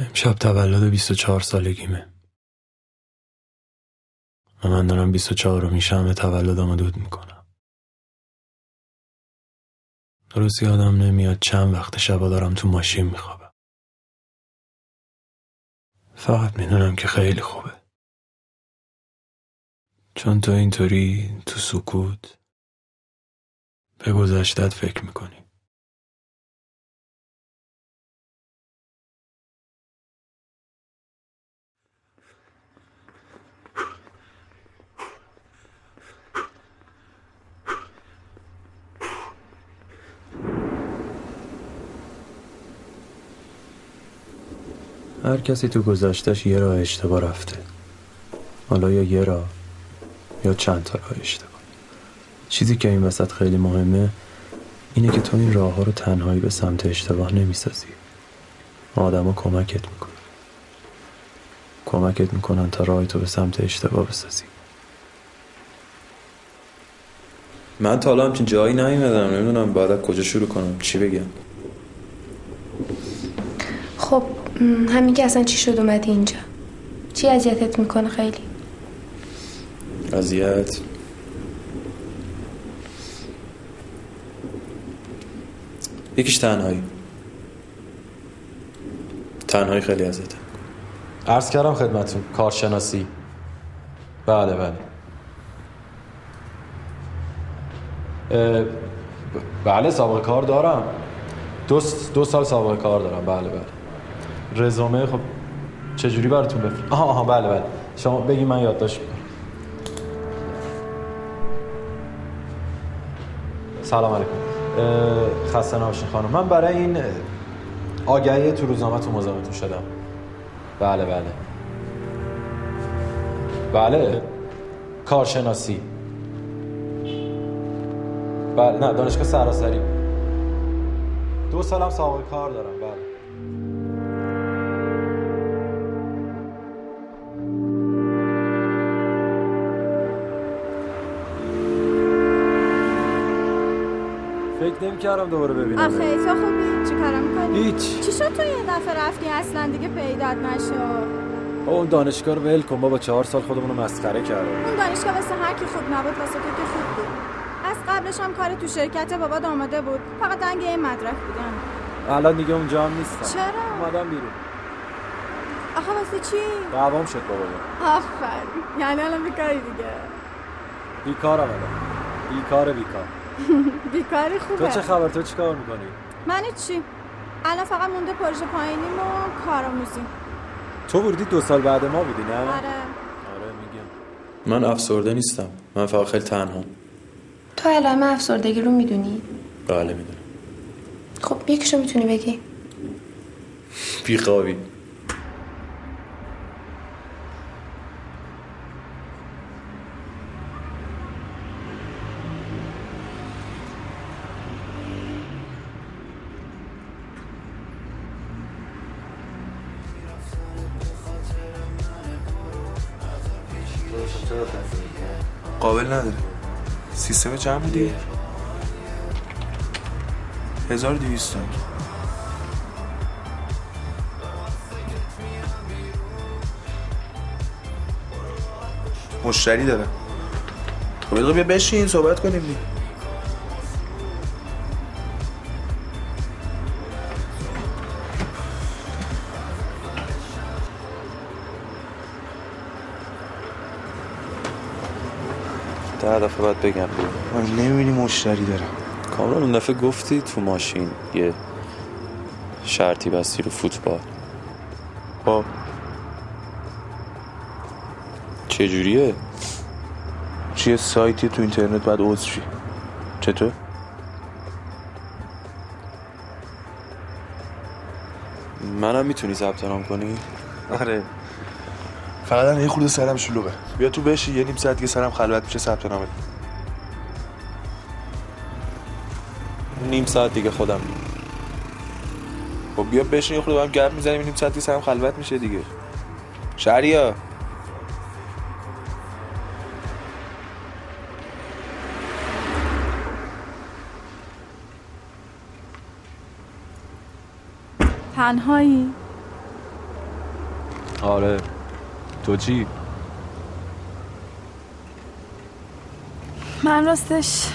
امشب تولد 24 سالگیمه. و من دارم 24 رو میشم تولدم دود می‌کنم. درست یادم نمیاد چند وقت شبا دارم تو ماشین میخوابم. فقط می‌دونم که خیلی خوبه. چون تو اینطوری تو سکوت به گذشتت فکر می‌کنی. هر کسی تو گذشتش یه راه اشتباه رفته. حالا یا یه راه یا چند تا راه اشتباه. چیزی که این وسط خیلی مهمه اینه که تو این راه ها رو تنهایی به سمت اشتباه نمی‌سازی. آدما کمکت می‌کنن. کمکت می‌کنن تا راه تو به سمت اشتباه بسازی. من تا حالا همچین جایی نیومدم. نمی‌دونم بعد کجا شروع کنم. چی بگم؟ خب همین که اصلا چی شد اومدی اینجا؟ چی اذیتت می‌کنه خیلی؟ اذیت؟ یکیش تنهایی. تنهایی خیلی اذیته عرض کردم خدمتون کارشناسی. بله بله. ب- بله سابقه کار دارم. دو, س- دو سال سابقه کار دارم. بله بله. رزومه خب چجوری براتون بفرم آها آها بله بله. شما بگی من یادداشت سلام علیکم. خسته نباشین خانم. من برای این آگهی تو روزنامه‌تون مزاحمتون شدم. بله بله. بله. کارشناسی. بله نه دانشگاه سراسری. دو سالم سابقه کار دارم. بله. فکر نمی کردم دوباره ببینم آخه تو خوبی چی کارا می‌کنی؟ هیچ. چی شد تو یه دفعه رفتی اصلا دیگه پیدات نشد؟ اون دانشگاه رو ول کن. بابا چهار سال خودمون رو مسخره کردم اون دانشگاه واسه هر کی خوب نبود واسه تو که خوب بود. از قبلش هم کار تو شرکت بابا آماده بود. فقط دنگ این مدرک بودم الان دیگه اونجا هم نیستم چرا؟ اومدم بیرون. آخه واسه چی؟ دعوام شد بابا. آفرین. یعنی الان بیکاری دیگه. بیکارم الان بیکار بیکار. بیکاری تو خوبه چه خبر؟ تو چیکار می‌کنی؟ من چی؟ الان فقط مونده پروژه پایینیم و کارآموزی تو ورودی دو سال بعد ما بودی نه؟ آره. آره میگم. من افسرده نیستم. من فقط خیلی تنها. تو علائم افسردگی رو می‌دونی؟ بله می‌دونم. خب یکیشو می‌تونی بگی. بیخوابی قابل نداره سیستم چند بودی؟ 1200 تومن. مشتری داره خب بیا بشین صحبت کنیم دیگه دفعه باید بگم. بیا من نمی‌بینی مشتری داره. کامران اون دفعه گفتی تو ماشین یه شرطی بستی رو فوتبال. خب. چجوریه؟ چیه؟ سایتی تو اینترنت باید عضو شی چطور؟ منم می‌تونی ثبت نام کنی؟ آره. فقط الان یه خورده سرم شلوغه. بیا تو بشی یه نیم ساعت دیگه سرم خلوت میشه ثبت نام نیم ساعت دیگه خودم. میام خب بیا بشین یه خورده با هم گپ می‌زنیم نیم ساعت دیگه سرم خلوت میشه دیگه. شهریا. تنهایی؟ آره. تو چی؟ من راستش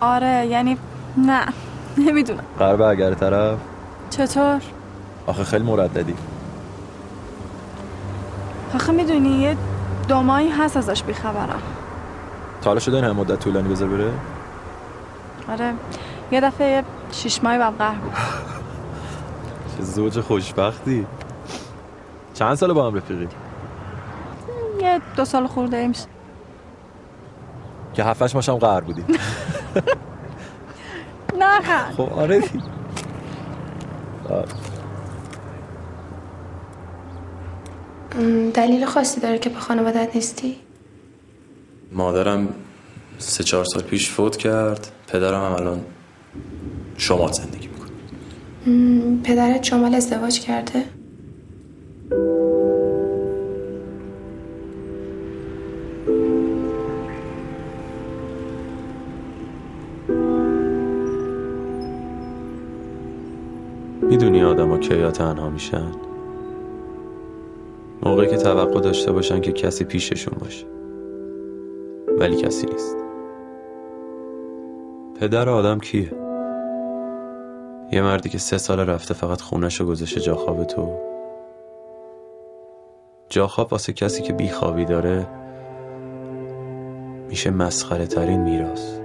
آره یعنی نه نمی‌دونم. قرار برگرد طرف؟ چطور؟ آخه خیلی مرددی آخه می‌دونی یه دو ماهی هست ازش بیخبرم. تا حالا شده این هم مدت طولانی بذار بره؟ آره یه دفعه شیش ماهی بهم قهر بود. چه زوج خوشبختی. چند سال با هم رفیقی؟ یه دو سال خورده میشه که هفتش ماشم قهر بودی. نه خند خب آره. دی دلیل خاصی داره که به خانوادت نیستی؟ مادرم سه چهار سال پیش فوت کرد. پدرم هم الان شما زندگی می‌کنه. پدرت شمال ازدواج کرده؟ می‌دونی آدم ها کیا تنها میشن؟ موقعی که توقع داشته باشن که کسی پیششون باشه. ولی کسی نیست. پدر آدم کیه؟ یه مردی که سه سال رفته فقط خونش رو گذاشته جا خواب تو. جا خواب واسه کسی که بیخوابی داره میشه مسخره ترین میراث.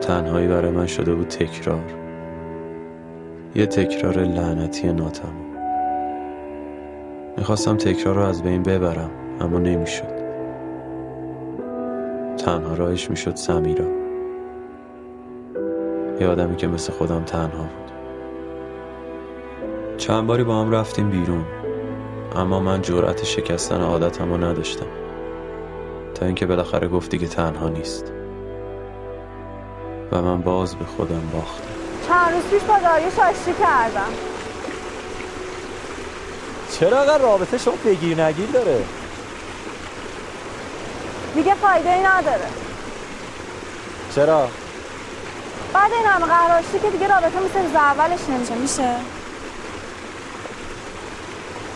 تنهایی برای من شده بود تکرار. یه تکرار لعنتی ناتمام. می‌خواستم تکرار رو از بین ببرم اما نمی‌شد. تنها راهش می‌شد سمیرا. یه آدمی که مثل خودم تنها بود. چند باری با هم رفتیم بیرون. اما من جرأت شکستن عادتم رو نداشتم. تا اینکه بالاخره گفتی که تنها نیست. و من باز به خودم باختم. چند روز پیش با داریوش آشتی کردم. چرا اگر رابطه شما بگیر نگیر داره؟ دیگه فایده ای نداره. چرا؟ بعد این همه قهر آشتی که دیگه رابطه مثل اولش نمیشه. میشه؟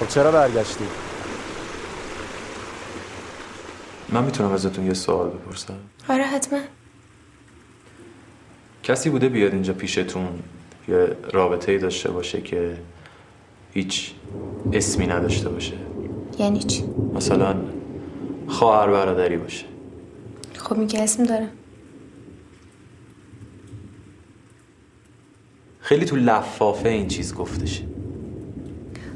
خب چرا برگشتی؟ من می‌تونم ازتون یه سوال بپرسم. آره حتما. کسی بوده بیاد اینجا پیشتون یه رابطه ای داشته باشه که هیچ اسمی نداشته باشه؟ یعنی چی؟ مثلا خواهر برادری باشه. خب میگه اسم داره. خیلی تو لفافه این چیز گفتشه.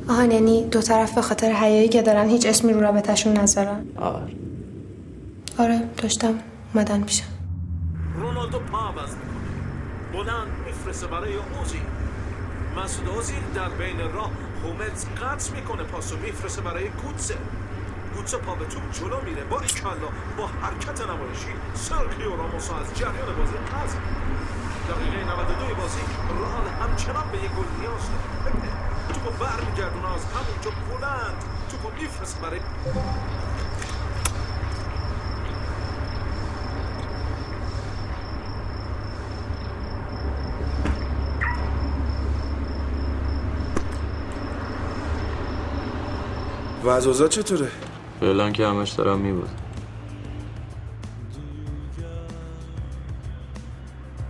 آهان یعنی دو طرف به خاطر حیایی که دارن هیچ اسمی رو رابطهشون نذارن. آره. آره داشتم. اومدن پیشم. رونالدو پا عوض می‌کنه بلند میفرسته برای اوزی. مسعود اوزیل در بین راه هوملز قطع می‌کنه پاسو میفرسته برای گوتسه گوتسه پا به توپ جلو میره. باری کلا با حرکت نمایشی سرخیو راموسو از جریان بازی حذف دقیقه 92 بازی رئال همچنان به یک گل نیاز داره. توپو برمیگردونه از همونجا بلند. توپو میفرسته برای وضع چطوره؟ فعلا که همش دارم میبود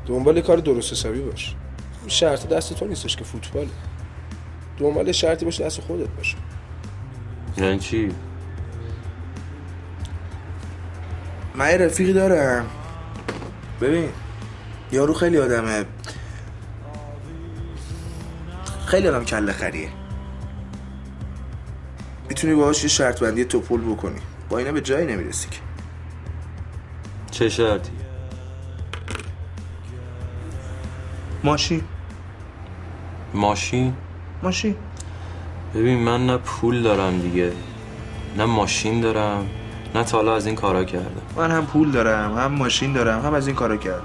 دنبال کار درست حسابی باش. شرط دست تو نیستش که فوتباله. دنبال شرطی باشه دست خودت باشه. یعنی چی؟ من یه رفیقی دارم. ببین. یارو خیلی آدمه. خیلی آدم کله خریه. می‌تونی باهاش یه شرط بندی توپول بکنی. با اینا به جایی نمی‌رسی که. چه شرطی؟ ماشین. ماشین؟ ماشین ببین من نه پول دارم دیگه نه ماشین دارم نه تا حالا از این کارا کردم. من هم پول دارم هم ماشین دارم هم از این کارا کردم.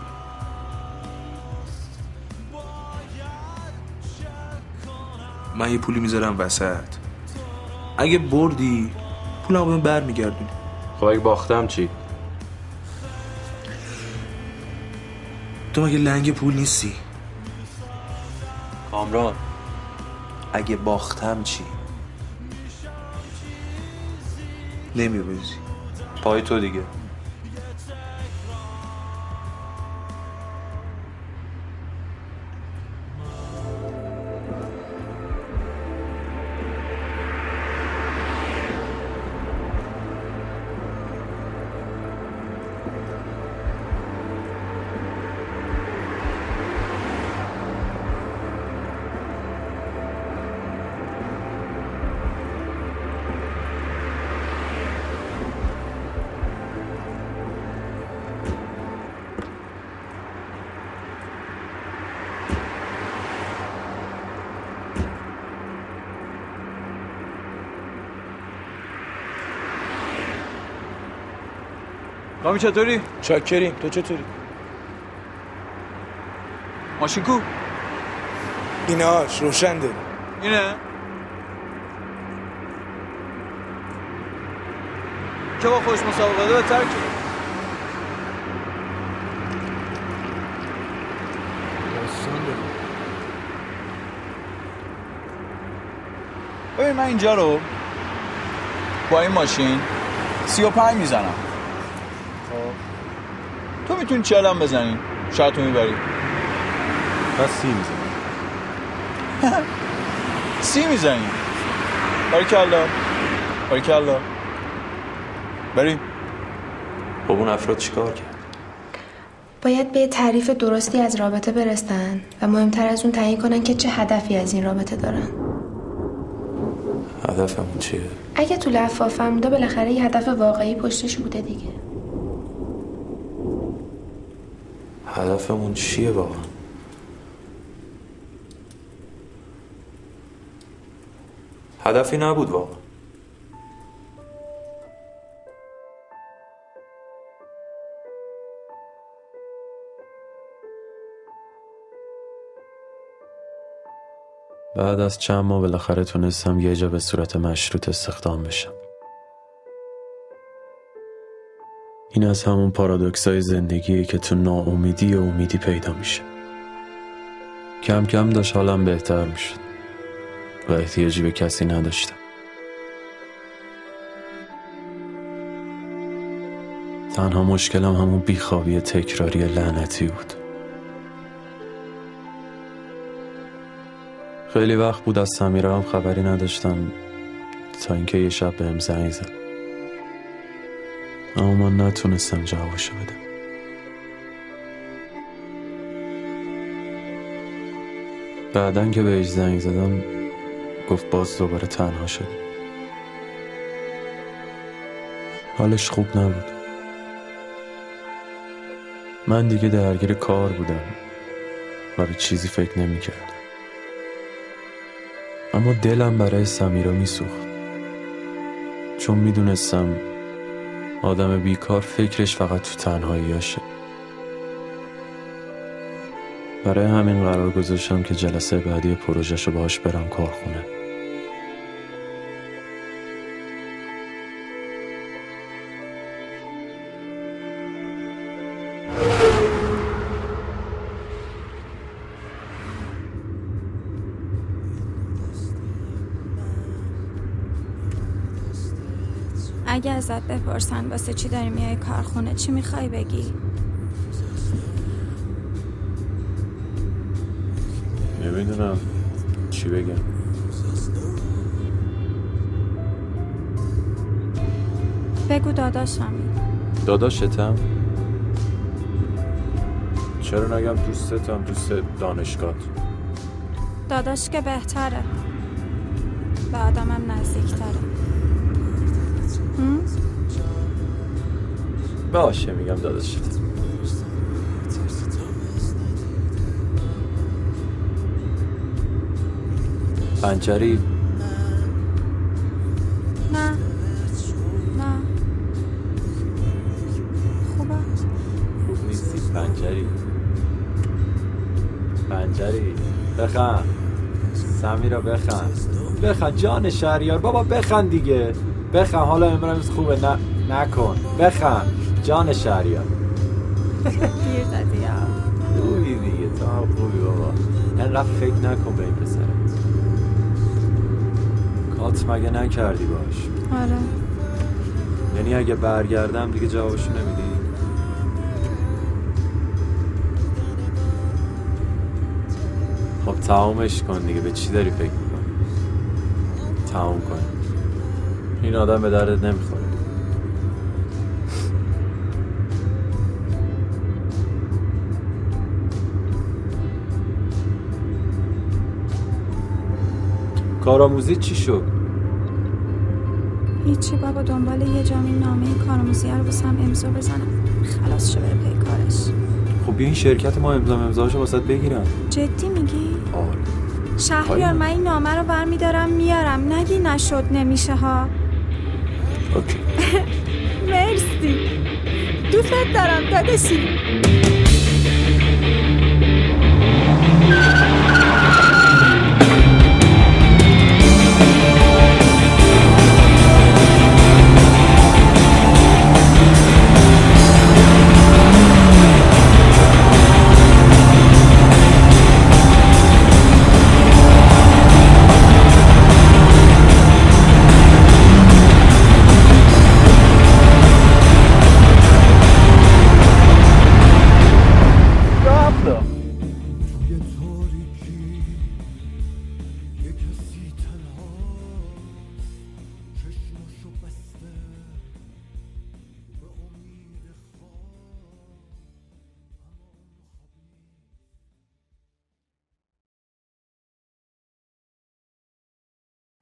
من یه پولی می‌ذارم وسط. اگه بردی پولم بهم برمیگردونی. خب اگه باختم چی؟ تو مگه لنگ پول نیستی؟ کامران اگه باختم چی؟ نمیبوزی پای تو دیگه. رامی چطوری؟ چاکریم. تو چطوری؟ ماشین کو؟ ایناش روشن داری اینه؟ که با خوش مسابقه ده بهتر که ببین من اینجا رو با این ماشین سی و پنج می‌زنم. تو می‌تونی چلم بزنی؟ شاید تو می‌بری. پس سی می‌زنم سی می‌زنی. باریکلا باریکلا بریم خب اون افراد چیکار کرد؟ باید به تعریف درستی از رابطه برسن و مهمتر از اون تعیین کنن که چه هدفی از این رابطه دارن. هدفمون چیه؟ اگه تو لفافم بوده بالاخره یه هدف واقعی پشتش بوده دیگه. هدفمون چیه واقعا؟ هدفی نبود واقعا. بعد از چند ماه بالاخره تونستم یه جا به صورت مشروط استخدام بشم. این از همون پارادوکسای زندگیه که تو ناامیدی و امیدی پیدا میشه. کم کم داشت حالم بهتر می‌شد و احتیاجی به کسی نداشتم. تنها مشکلم همون بیخوابی تکراری لعنتی بود. خیلی وقت بود از سمیره هم خبری نداشتم تا اینکه یه شب بهم زنگ زد. اما من نتونستم جوابشو بدم. بعدن که بهش زنگ زدم گفت باز دوباره تنها شد. حالش خوب نبود. من دیگه درگیر کار بودم و به چیزی فکر نمی کردم. اما دلم برای سمیرا میسوخت چون می‌دونستم آدم بیکار فکرش فقط تو تنهاییاشه برای همین قرار گذاشتم که جلسه بعدی پروژهشو باهاش برم کارخونه. ازت بپرسن. واسه چی داری میای کارخونه؟ چی می‌خوای بگی؟ نمی‌دونم. چی بگم؟ بگو داداشمی داداشتم؟ چرا نگم دوستتم دوست دانشگاه؟ داداش که بهتره. به آدمم نزدیکتره. باشه میگم داداشتم پنجری نه. نه. خوبه. خوب نیستی. پنجری پنجری بخند. سمیرا بخند. بخند. جان شهریار. بابا بخند دیگه. بخند. حالا امروز خوبه. نه نکن. بخند. جان شهریار. دادی یا خوبی دیگه تو هم خوبی بابا. انقدر فکر نکن به این پسرت. کات مگه نکردی باش؟ آره. یعنی اگه برگردم دیگه جوابشو نمیدی؟ خب تمامش کن دیگه به چی داری فکر می‌کنی؟ تمام کن. این آدم به دردت نمی‌خوره. کارآموزی چی شد؟ هیچی بابا دنبال یه جامی نامه کارآموزی رو واسم امضا بزنم. خلاص شه بره پی کارش. خب بیا این شرکت ما امضا امضاشو واسط بگیرم. جدی میگی؟ آره. شهریار من این نامه رو برمیدارم میارم. نگی نشد نمیشه ها اوکی. مرسی. دوست دارم داداشی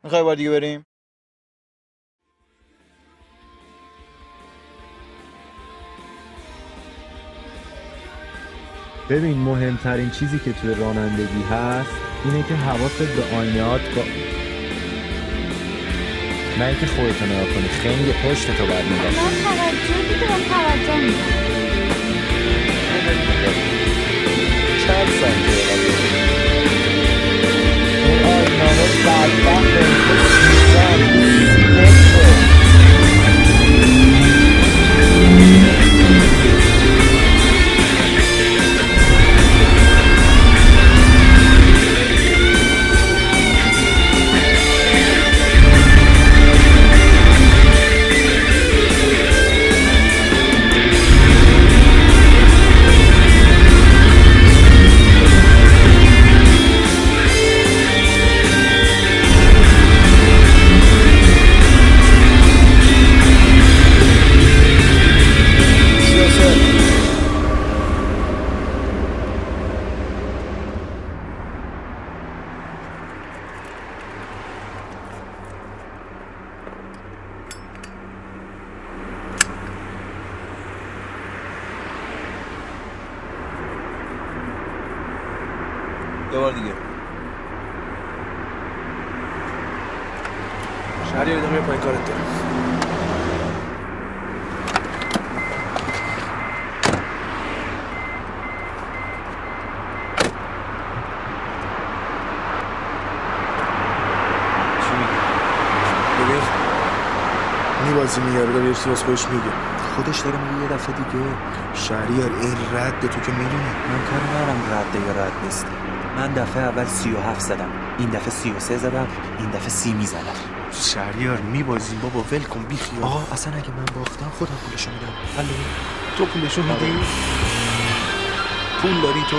می‌خوای بار دیگه بریم؟ ببین مهمترین چیزی که توی رانندگی هست اینه که حواست به آینات با نه اینکه خودتو نگاه کنی خیلی پشت تو باید نگاه کنی. من توجه می‌کنم توجه می‌کنم چند سانتی آینه رو خودش میگه. خودش داره میگه یه دفعه دیگه. شهریار این رد تو که می‌دونی؟ من کاری ندارم رد یا رد نیست. من دفعه اول سی و هفت زدم. این دفعه سی و سه زدم. این دفعه سی می‌زنم شهریار میبازیم بابا ول کن بی خیال. آقا اصلا اگه من باختم خودم پولشو میدم. حلو تو پولشو میدی؟ پول داری تو؟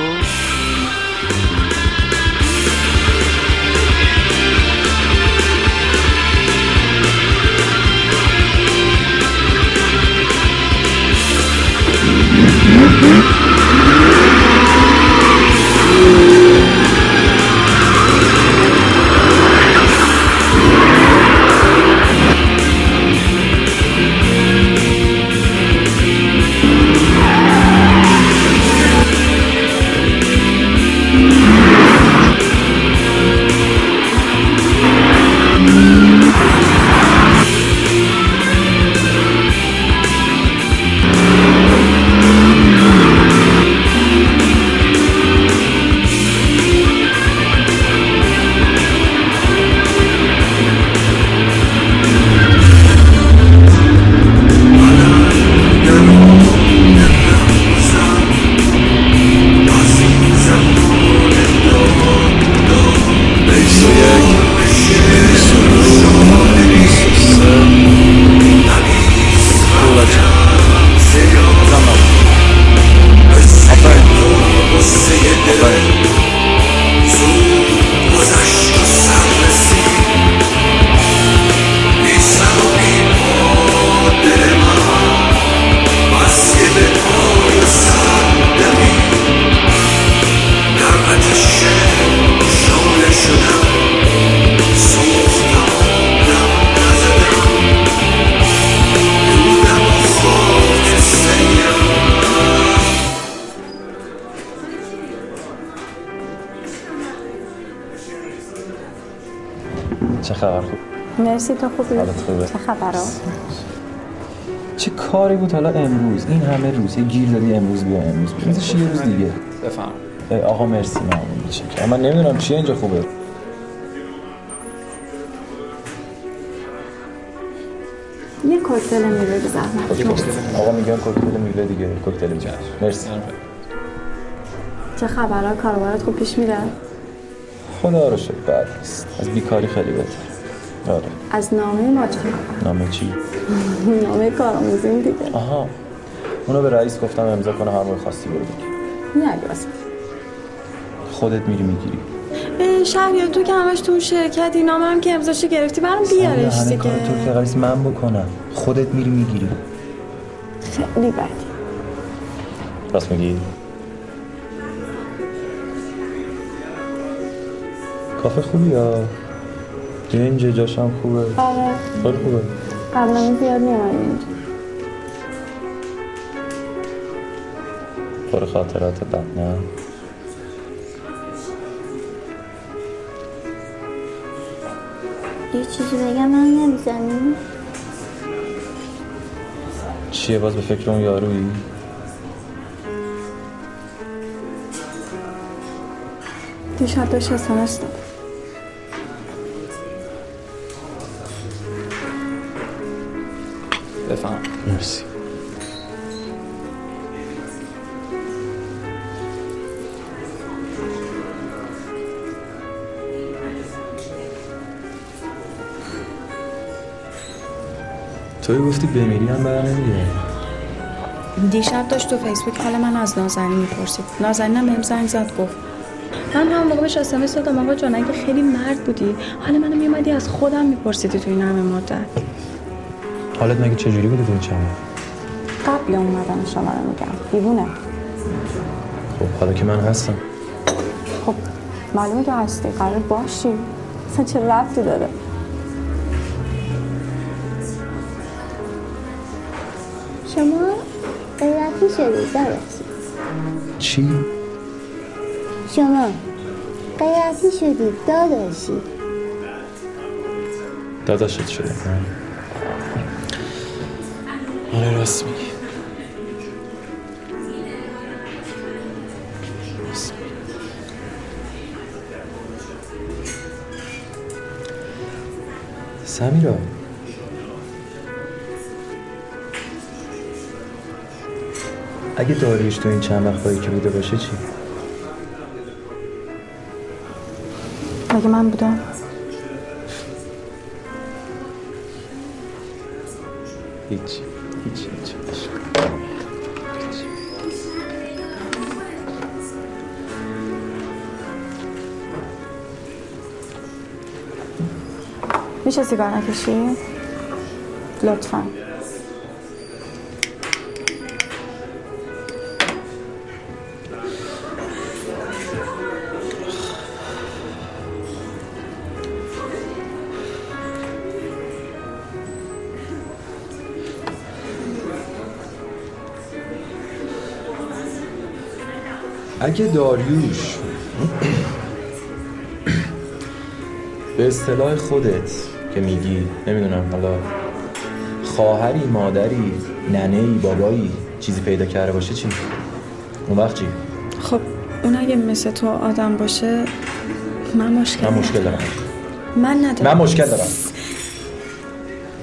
امروز این همه روز یه گیر دادی امروز بیا امروز بیا. میذاشی یه روز دیگه. بفهم آقا مرسی ممنون. متشکرم من نمی‌دونم چیه اینجا خوبه. یه کوکتل میوه زحمت آقا میگم کوکتل میوه دیگه کوکتل جهر مرسی. چه خبرها؟ کاروبارت خوب پیش میره؟ خدا رو شکر بد نیست. از بیکاری خیلی بهتر آره. از نامه ما چه نامه چی؟ نامه کارآموزیم دیگه. آها. اونو به رئیس گفتم امضا کنه هر موقع خواستی برو میاد واسه خودت میری می‌گیری. شهریار تو که همش تو اون شرکتی نامه هم که امضاش گرفتی برام بیارش دیگه. کار تو که قرارست من بکنم. خودت میری می‌گیری. خیلی بدی راست میگی؟ کافه خوبی یا اینجا جاشم خوبه. آره. خیلی خوبه. قبلا زیاد میامدی اینجا پر خاطرات بد نه. یه چیزی بگم من نمی‌زنی؟ چیه؟ باز به فکر اون یارویی؟ دیشب داشت اسمس داد. توی گفتی بمیری هم بر نمیگه دیشب داشت تو فیسبوک حال من از نازنین می‌پرسید. نازنین هم بهم زنگ زد گفت من هم موقع بهش اسمس دادم آقا جان اگه خیلی مرد بودی حال منو میومدی از خودم میپرسیدی تو این همه مدت. حالت مگه چجوری بوده تو این چند وقت؟ قبل اومدن شما رو میگم. دیوونه. خب حالا که من هستم. خب معلومه که هستی. قرار باشی. اصلا چه ربطی داره؟ شما غیرتی شدید داداشی چی؟ شما غیرتی شدید داداشی داداشت شده آره راست میگی راست میگی. سمیرا اگه داریوش تو این چند وقت با یکی بوده باشه چی؟ مگه من بودم هیچ هیچ هیچ هیچ. میشه سیگار نکشی؟ لطفا اگه داریوش به اصطلاح خودت که میگی نمی‌دونم حالا خواهری مادری ننه ای بابایی چیزی پیدا کرده باشه چی؟ اون وقت چی؟ خب اون اگه مثل تو آدم باشه من مشکل من مشکل دارم. من ندارم. من مشکل دارم.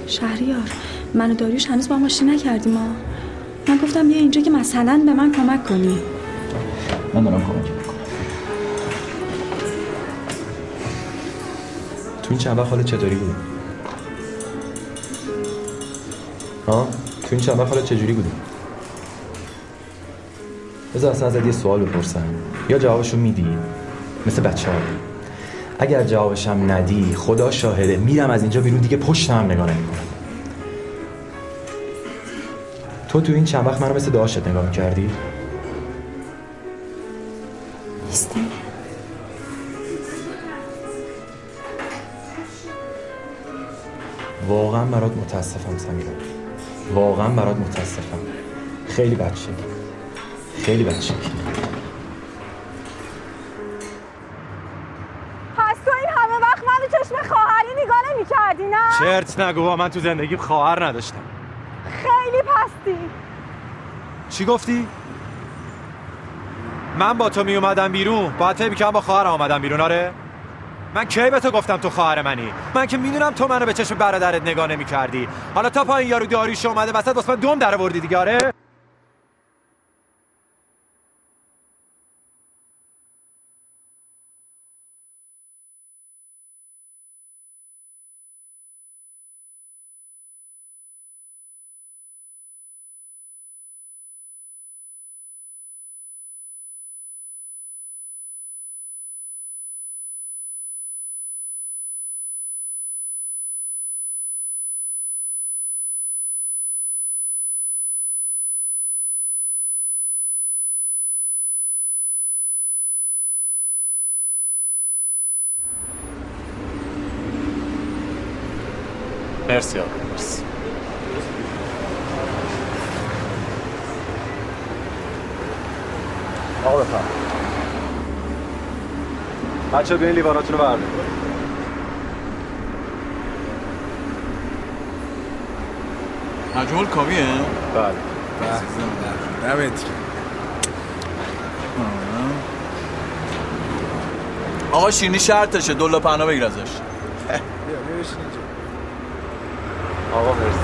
شهریار من و داریوش هنوز با آشتی نکردیم ما من گفتم بیا اینجا که مثلا به من کمک کنی. من دارم کمک می‌کنم تو این چند وقت چطوری بود ها تو این چند وقت حالت چجوری بود بذار اصلا ازت یه سوال بپرسم یا جوابشو میدی مثل بچه ها اگر جوابشم ندی خدا شاهده میرم از اینجا بیرون دیگه پشتم هم نگاه نمی‌کنم تو تو این چند وقت منو مثل داشت نگاه کردی واقعا برات متاسفم سمیرا. واقعا برات متاسفم. خیلی بچه خیلی بچه پس تو این همه وقت منو چشم خواهری نگاه نه؟ چرت نگو با من تو زندگیم خواهر نداشتم. خیلی پستی. چی گفتی؟ من با تو می اومدم بیرون فکر می‌کردم با خواهرم اومدم بیرون آره؟ من کی به تو گفتم تو خواهر منی؟ من که می‌دونم تو منو به چشم برادرت نگاه نمی کردی حالا تا پایین یارو داریش اومده وسط واسه من دم در آوردی دیگه آره؟ مرسی آقا مرسی. آقا بفهم بچه بیاین لیواناتون رو بردارید مجموع کامیه؟ بله. دمت آقا شیرینی شرطشه. دولا پناه بگیر ازش. بیا بیا بشین اینجا. آقا مرسی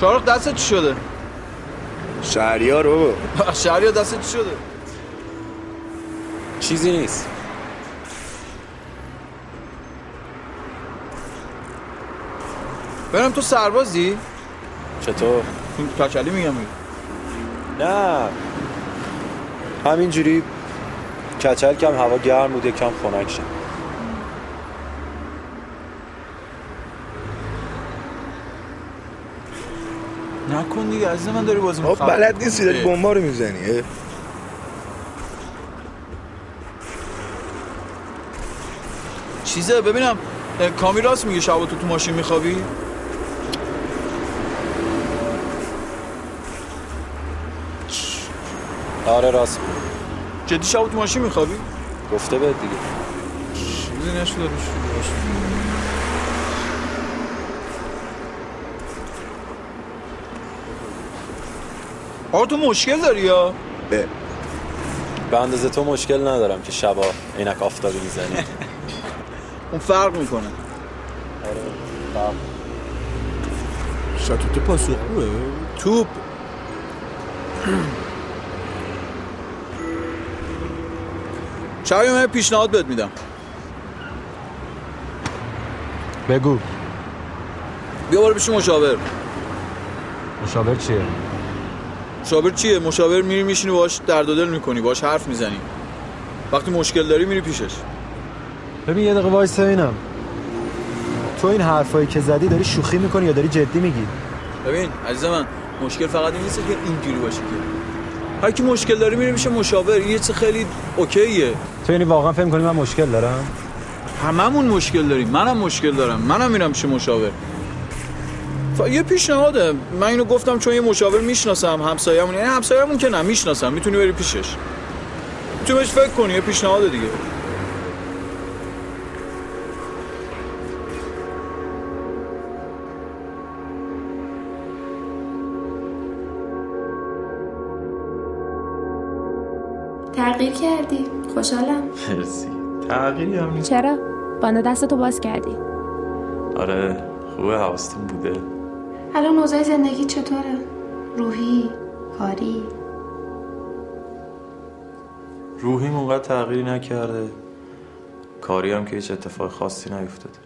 شارخ دستت چی شده؟ شهریار بابا شهریار دستت چی شده؟ چیزی نیست برم تو سربازی؟ چطور؟ تو کچلی میگم نه همینجوری کچل کم هوا گرم بود کم خنک شد نکن دیگه عزیز من داری بازی خب می‌خوای. بلد نیستی داری بمبا رو می‌زنی. چیزه ببینم کامی راست میگه شب تو تو ماشین میخوابی؟ آره راست. جدی شب تو ماشین میخوابی؟ گفته بهت دیگه چیزی نشده آقا تو مشکل داری یا؟ به اندازه تو مشکل ندارم که شبا عینک آفتابی می‌زنی. اون فرق می‌کنه. شاتوت پاسخگوه توپ. شبیه من پیشنهاد بهت میدم. بگو. بیا بار پیش مشاور. مشاور چیه؟ مشاور چیه؟ مشاور میری میشینی باش درد و دل می‌کنی باش حرف می‌زنی. وقتی مشکل داری میری پیشش. ببین یه دقیقه وایسا ببینم تو این حرفایی که زدی داری شوخی می‌کنی یا داری جدی میگی؟ ببین عزیز من مشکل فقط این نیست که اینجوری باشه که. هر کی مشکل داره میره میشه مشاور. این یه چیز خیلی اوکیه. تو یعنی واقعا فکر کنی من مشکل دارم؟ هممون مشکل داریم. منم مشکل دارم. منم میرم پیش مشاور. ف... یه پیشنهاده من اینو گفتم چون یه مشاور می‌شناسم همسایه‌مون. یعنی همسایه‌مون که نه می‌شناسم. می‌تونی بری پیشش. می‌تونی بهش فکر کنی یه پیشنهاده دیگه. تغییر کردی. خوشحالم. مرسی. تغییری هم نیست. چرا؟ باند دستتو باز کردی. آره خوبه حواستون بوده. الان اوضاع زندگی چطوره؟ روحی؟ کاری؟ روحیم اونقدر تغییری نکرده. کاری هم که هیچ اتفاق خاصی نیفتاده.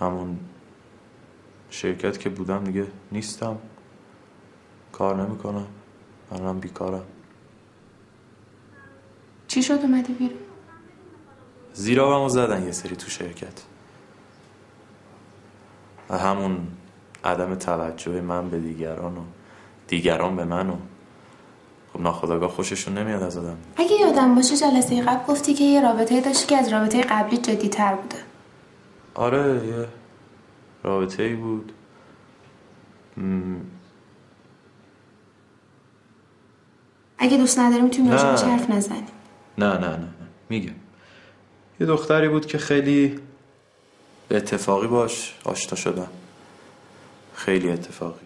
همون شرکت که بودم دیگه نیستم. کار نمی‌کنم. الانم بیکارم. چی شد اومدی بیرون؟ زیرا زدن یه سری تو شرکت. و همون عدم توجه من به دیگران و دیگران به من و خب ناخداگاه خوششون نمیاد از آدم. اگه یادم باشه جلسه قبل گفتی که یه رابطه داشتی که از رابطه قبلی جدی تر بوده. آره یه رابطه ای بود. م، اگه دوست نداری می‌تونی نه. راجبش حرف نزنی نه نه نه نه. میگم. یه دختری بود که خیلی اتفاقی باش آشنا شدم. خیلی اتفاقی.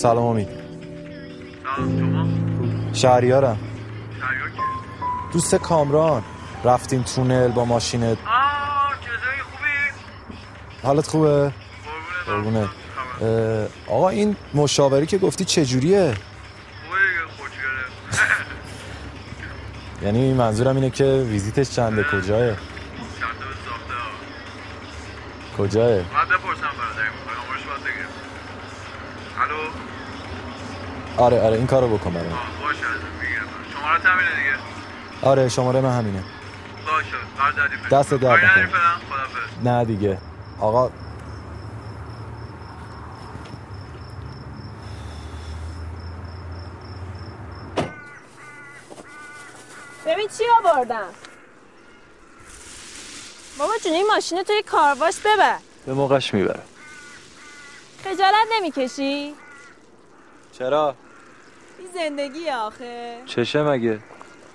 سلام امید شهریارم. دوست کامران رفتیم تونل با ماشینت. حالت خوبه؟ قربونه آقا این مشاوری که گفتی چجوریه؟ یعنی منظورم اینه که ویزیتش چنده؟ کجاه؟ کجاه؟ آره آره این کارو بکن برام. شماره همینه دیگه. آره شماره من همینه. باشه دست درد نه دیگه. آقا. ببین چی آوردم. بابا جون این ماشین توی کارواش ببر. به موقعش می‌برم. خجالت نمی‌کشی؟ چرا؟ زندگی آخه چشه مگه؟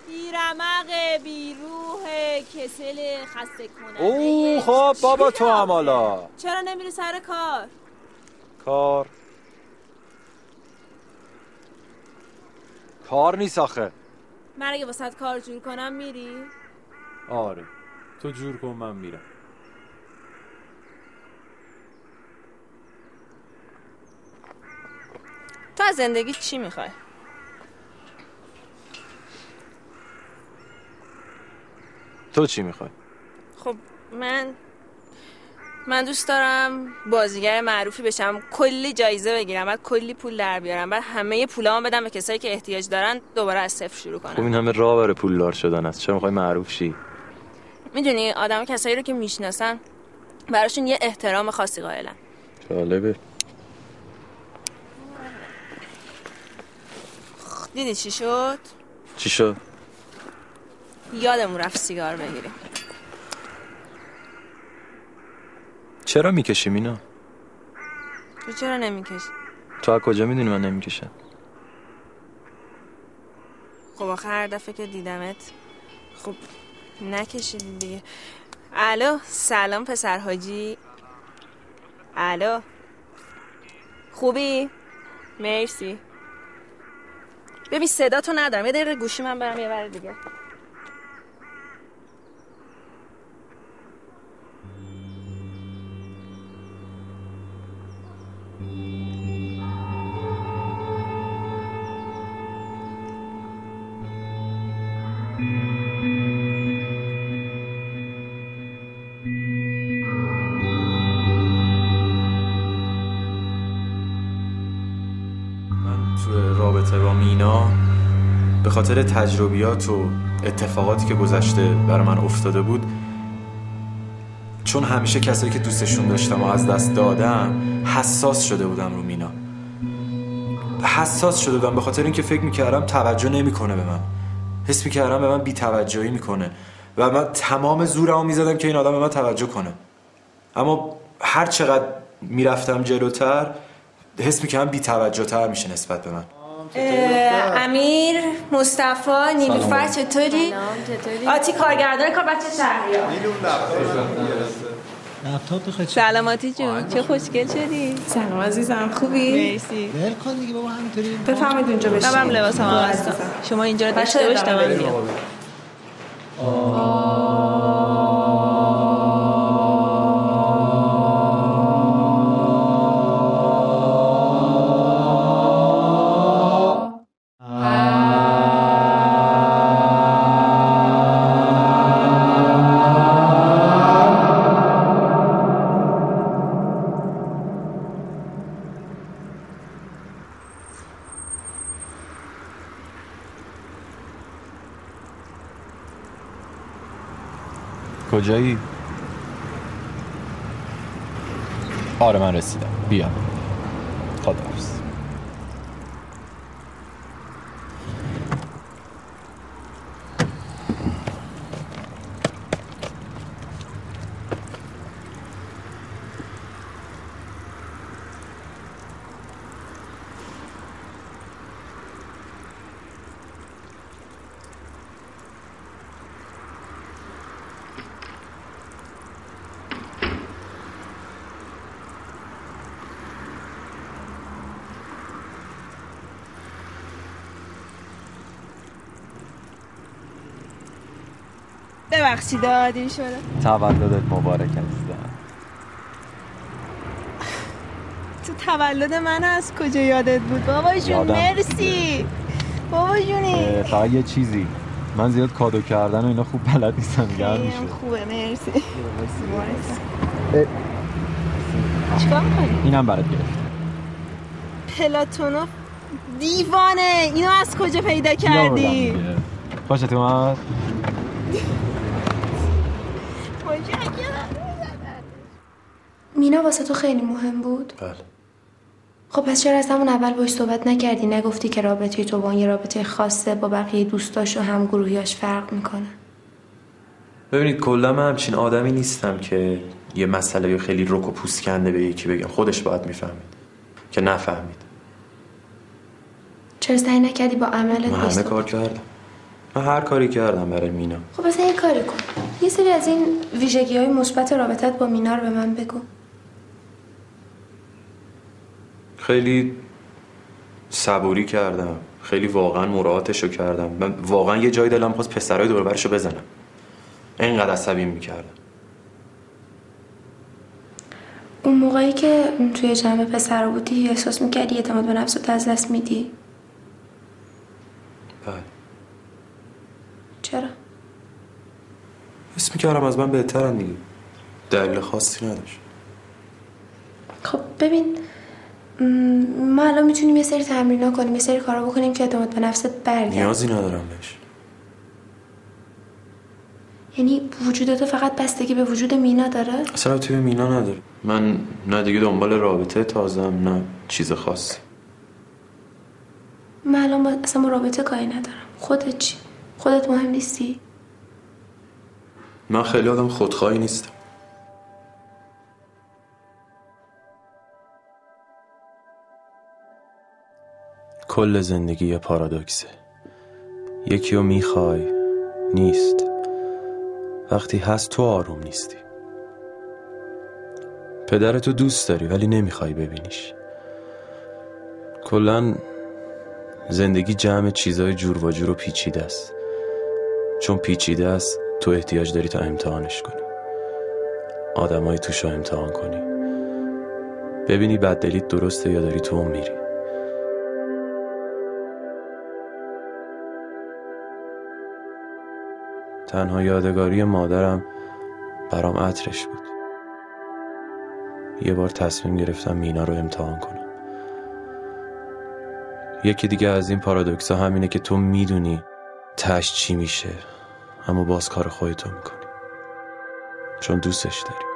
بیرمق بیروح کسل خسته کننده اوه خب بابا تو هم حالا چرا نمیری سر کار؟ کار کار نیست آخه من اگه واسه کار جور کنم میری؟ آره تو جور کن من میرم تو از زندگی چی می‌خوای؟ تو چی می‌خوای؟ خب من من دوست دارم بازیگر معروفی بشم کلی جایزه بگیرم بعد کلی پول در بیارم بعد همه پولامو بدم به کسایی که احتیاج دارن دوباره از صفر شروع خب کنم این همه راه برای پولدار شدن است. چه می‌خوای معروف شی؟ می‌دونی آدم کسایی رو که می‌شناسن براشون یه احترام خاصی قائلن. جالبه. دیدی چی شد؟ چی شد؟ یادمون رفت سیگار بگیریم. چرا می‌کشیم اینا تو چرا نمی‌کشی؟ تو از کجا می‌دونی من نمی‌کشم؟ خب آخه هر دفعه که دیدمت خب نکشیدی دیگه. الو سلام پسر حاجی. الو. خوبی؟ مرسی. ببین صدا تو ندارم. یه دقیقه گوشی من برم یه بر دیگه. مینا به خاطر تجربیات و اتفاقاتی که گذشته برای من افتاده بود چون همیشه کسایی که دوستشون داشتم و از دست دادم حساس شده بودم رو مینا. حساس شده بودم به خاطر اینکه فکر می‌کردم توجه نمی‌کنه به من. حس می‌کردم به من بیتوجهی می‌کنه و من تمام زورمو می‌زدم که این آدم به من توجه کنه. اما هر چقدر می‌رفتم جلوتر حس می‌کردم بیتوجه تر میشه نسبت به من. امیر مصطفی نیلوفر چطوری؟ آتی کارگردان کار بچه شهریار سلاماتی جون چه خوشگل شدی؟ سلام عزیزم خوبی؟ مرسی. ول کن دیگه بابا همینطوری. بفرمایید اونجا بشین. منم لباسم عوض کنم. شما اینجا رو داشته باش تا کجایی؟ آره من رسیدم بیا خداحافظ ببخشید دادین شده تولدت مبارک عزیزم. تو تولد من از کجا یادت بود؟ بابا جون یادم. مرسی. بابا جونی. فقط یه چیزی. من زیاد کادو کردن و اینا خوب بلد نیستم گرم میشه. خوبه مرسی. چیکار می‌کنی؟ اینم برات گرفت پلاتونوف دیوانه. اینو از کجا پیدا کردی؟ خوشت اومد مینا واسه تو خیلی مهم بود؟ بله. خب پس چرا از همون اول باش صحبت نکردی؟ نگفتی که رابطه تو با اون یه رابطه خاصه با بقیه دوستاش و هم گروهیاش فرق می‌کنه. ببینید کلا من همچین آدمی نیستم که یه مسئله خیلی رک و پوست کنده به یکی بگم. خودش باید می‌فهمید که نفهمید. چرا سعی نکردی با عملت من باش همه کار کردم. من هر کاری کردم برای مینا. خب مثلا یه کاری کن. یه سری از این ویژگی های مثبت رابطت با مینا رو به من بگو. خیلی صبوری کردم. خیلی واقعا مراعاتش رو کردم. من واقعا یه جای دلم خواست پسرای دور برشو بزنم. اینقدر عصبی می‌کردم. اون موقعی که توی جمع پسر بودی احساس می‌کردی اعتماد به نفست از دست میدی؟ بله. چرا؟ حس می‌کردم از من بهترن دیگه. دلیل خاصی نداشت. خب ببین ما الان می‌تونیم یه سری تمرین کنیم یه سری کارا بکنیم که اعتماد به نفست برگرد. نیازی ندارم بهش. یعنی وجود تو فقط بستگی به وجود مینا داره؟ اصلا توی مینا نداره من نه دیگه دنبال رابطه تازم نه چیز خاصی. من الان با اصلا با رابطه کاری ندارم. خودت چی؟ خودت مهم نیستی؟ من خیلی آدم خودخواهی نیستم. کل زندگی یه پارادوکسه. یکی رو می‌خوای نیست. وقتی هست تو آروم نیستی. پدرتو دوست داری ولی نمی‌خوای ببینیش. کلا زندگی جمع چیزای جور و جور و پیچیده است. چون پیچیده است تو احتیاج داری تا امتحانش کنی. آدمای توش رو امتحان کنی. ببینی بددلیت درسته یا داری تو میری. تنها یادگاری مادرم برام عطرش بود. یه بار تصمیم گرفتم مینا رو امتحان کنم. یکی دیگه از این پارادوکس ها همینه که تو می‌دونی تش چی میشه اما باز کار خودتو می‌کنی. چون دوستش داری.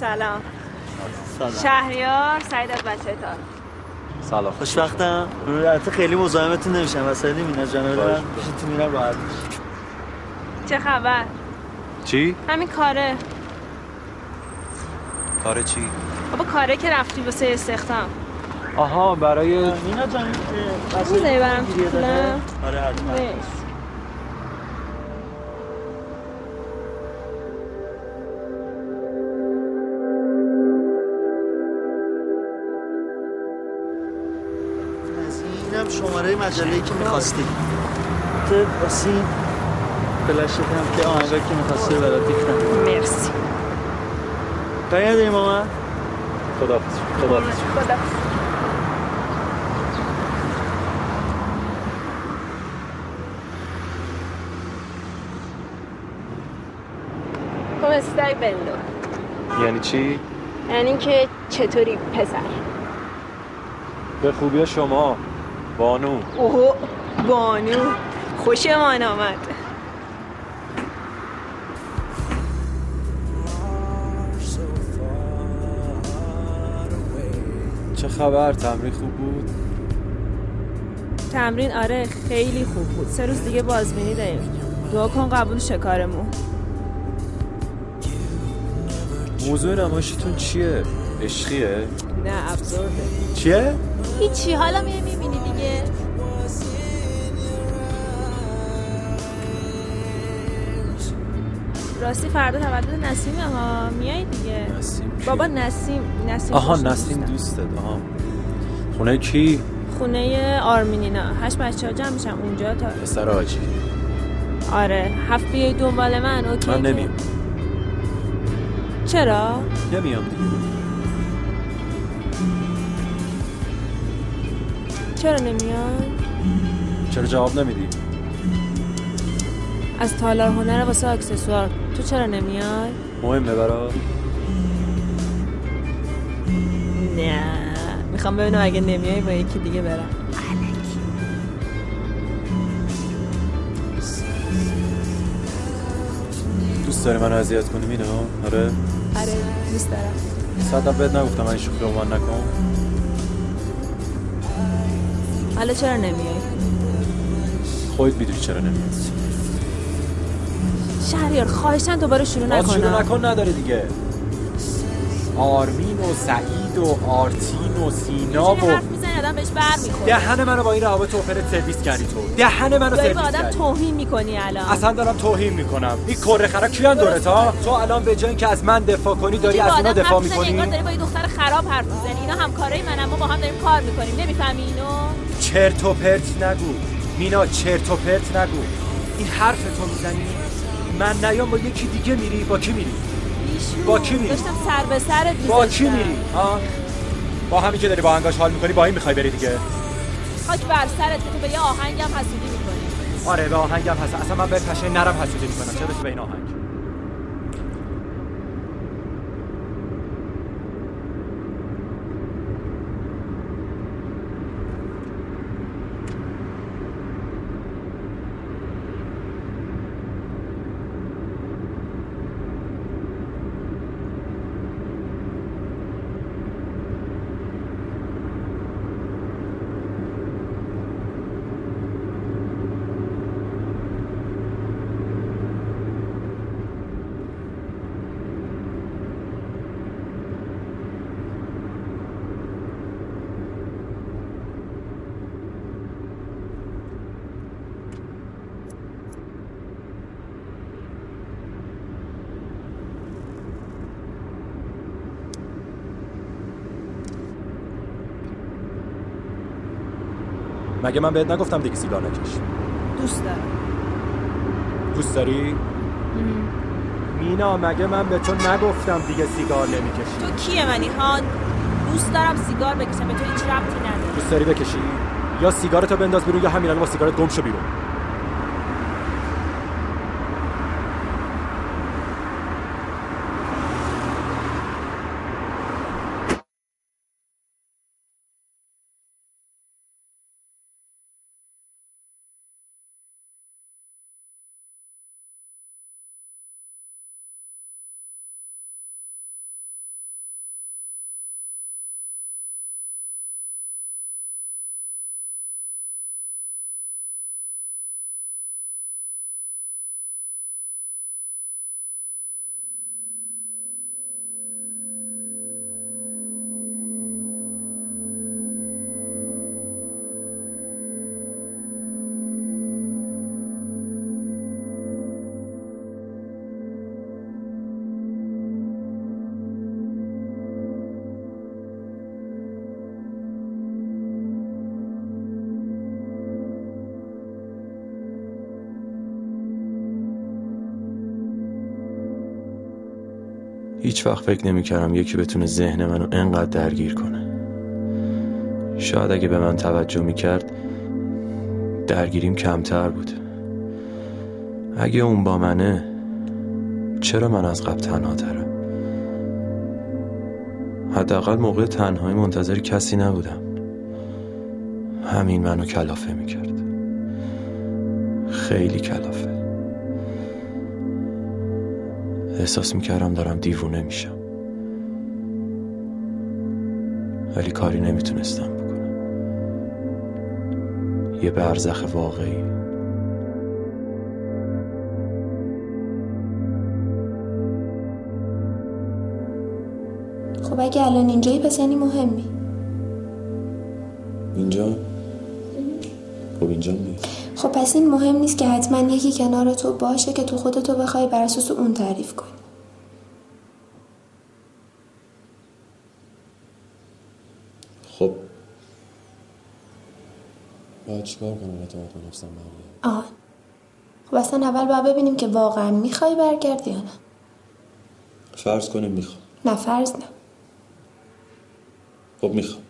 سلام. سلام. شهریار سعید از بچه تا. سلام. خوشبختم. البته خیلی مزاحمتون نمیشم. وسایل مینا جان برم پیشتون میرم راحت چه خبر؟ چی؟ همین کاره. کار چی؟ بابا کاره که رفتی واسه استخدام. آها برای مینا جان می‌ذاری تو؟ خونه؟ آره حتما. مجله که می‌خواستی. تو واسه این فلشت هم که آهنگا که می‌خواستی رو برات ریختم مرسی. کاری نداری ماما خدا خدا خدا Come stai bello? یعنی چی؟ یعنی که چطوری پسر؟ به خوبی شما. بانو. اوه بانو. خوشمان آمد. چه خبر؟ تمرین خوب بود؟ تمرین آره خیلی خوب بود. سه روز دیگه بازبینی داریم. دعا کن قبول شه کارمون موضوع نمایشتون چیه؟ عشقیه؟ نه ابزورده چیه؟ هیچی حالا میای راستی فردا تولد نسیمه ها میای دیگه نسیم کی؟ بابا نسیم نسیم آها نسیم. دوستت آها خونه کی؟ خونه آرمینینا هشت بچه ها جمع میشم اونجا تا پسر آجی آره هفت بیای دنبال من اوکی من نمیام چرا؟ نمیام دیگه چرا نمیای؟ چرا جواب نمیدی؟ از تالار هنر واسه اکسسوار تو چرا نمیای؟ مهمه برات؟ نه می‌خوام ببینم اگه نمیای با یکی دیگه برم دوست داری منو اذیت کنی مینا؟ آره؟ آره دوست دارم صدم بهت نگفتم من این شوخی من نکن حالا چرا نمیای؟ خودت می‌دونی چرا نمیاد شهریار خواهشن دوباره شروع باز شروع نکن نداره دیگه. آرمین و سعید و آرتین و سینا و آدم بهش بر می‌خوره دهن منو با این روابط اوپرت سرویس کردی تو. دهن منو سرویس به آدم کردی. توهین می‌کنی الان. اصلا دارم توهین می‌کنم. این کره خرا کیان دورت ها تو الان به جای اینکه از من دفاع کنی داری از اینا دفاع می‌کنی؟ انگار داری با یه دختر خراب حرف می‌زنی. اینا همکارای منم ما با هم داریم کار می‌کنیم. نمی‌فهمی اینو؟ چرت و پرت نگو. مینا چرت و پرت نگو. این حرف تو می‌زنی؟ من نیام با یکی دیگه میری با کی میری. با کی میری؟ داشتم سر به سرت با. کی میری؟ ها؟ با همین که داری با انگاش حال می‌کنی با این می‌خوای بری دیگه؟ خاک بر سرت که تو به یه آهنگم حسودی می‌کنی. آره به آهنگم هست اصلا من به پشه نرم حسودی می‌کنم چه به این آهنگ؟ مگه من بهت نگفتم دیگه سیگار نکش. دوست دارم. دوست داری؟ مینا مگه من به تو نگفتم دیگه سیگار نمی‌کشی؟ تو کیه منی هان؟ دوست دارم سیگار بکشم به تو هیچ ربطی نداره. دوست داری بکشی؟ یا سیگارتو بنداز بیرون یا همین الان با سیگارت گم شو بیرون. هیچ وقت فکر نمی‌کردم یکی بتونه ذهن منو انقدر درگیر کنه. شاید اگه به من توجه می‌کرد درگیریم کمتر بود. اگه اون با منه چرا من از قبل تنها ترم؟ حداقل موقع تنهایی منتظر کسی نبودم. همین منو کلافه می‌کرد. خیلی کلافه. احساس می‌کردم دارم دیوونه میشم. ولی کاری نمی‌تونستم بکنم. یه برزخ واقعی. خب اگه الان اینجایی پس یعنی مهمی؟ اینجا؟ خب اینجا نیست. خب پس این مهم نیست که حتما یکی کنار تو باشه که تو خودتو بخوای بر اساس اون تعریف کنی. خب. باید چیکار کنم اعتماد به نفسم برگرد؟ آه. خب اصلا اول باید ببینیم که واقعا می‌خوای برگردی یا نه. فرض کنیم می‌خوام. نه فرض نه. خب می‌خوام.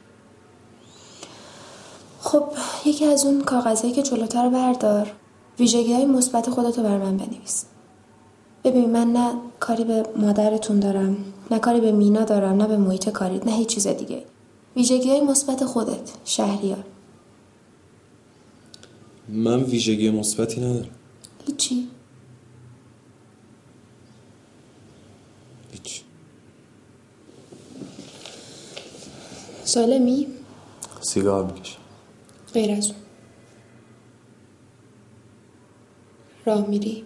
خب یکی از اون کاغذهایی که جلوتر بردار. ویژگی های مثبت خودتو بر من بنویس. ببین من نه کاری به مادرتون دارم نه کاری به مینا دارم نه به محیط کاریت نه هیچ چیز دیگه. ویژگی های مثبت خودت شهریار. من ویژگی مثبتی ندارم. هیچی. هیچ. سالمی؟ سیگار می‌کشم. غیر از اون. راه میری.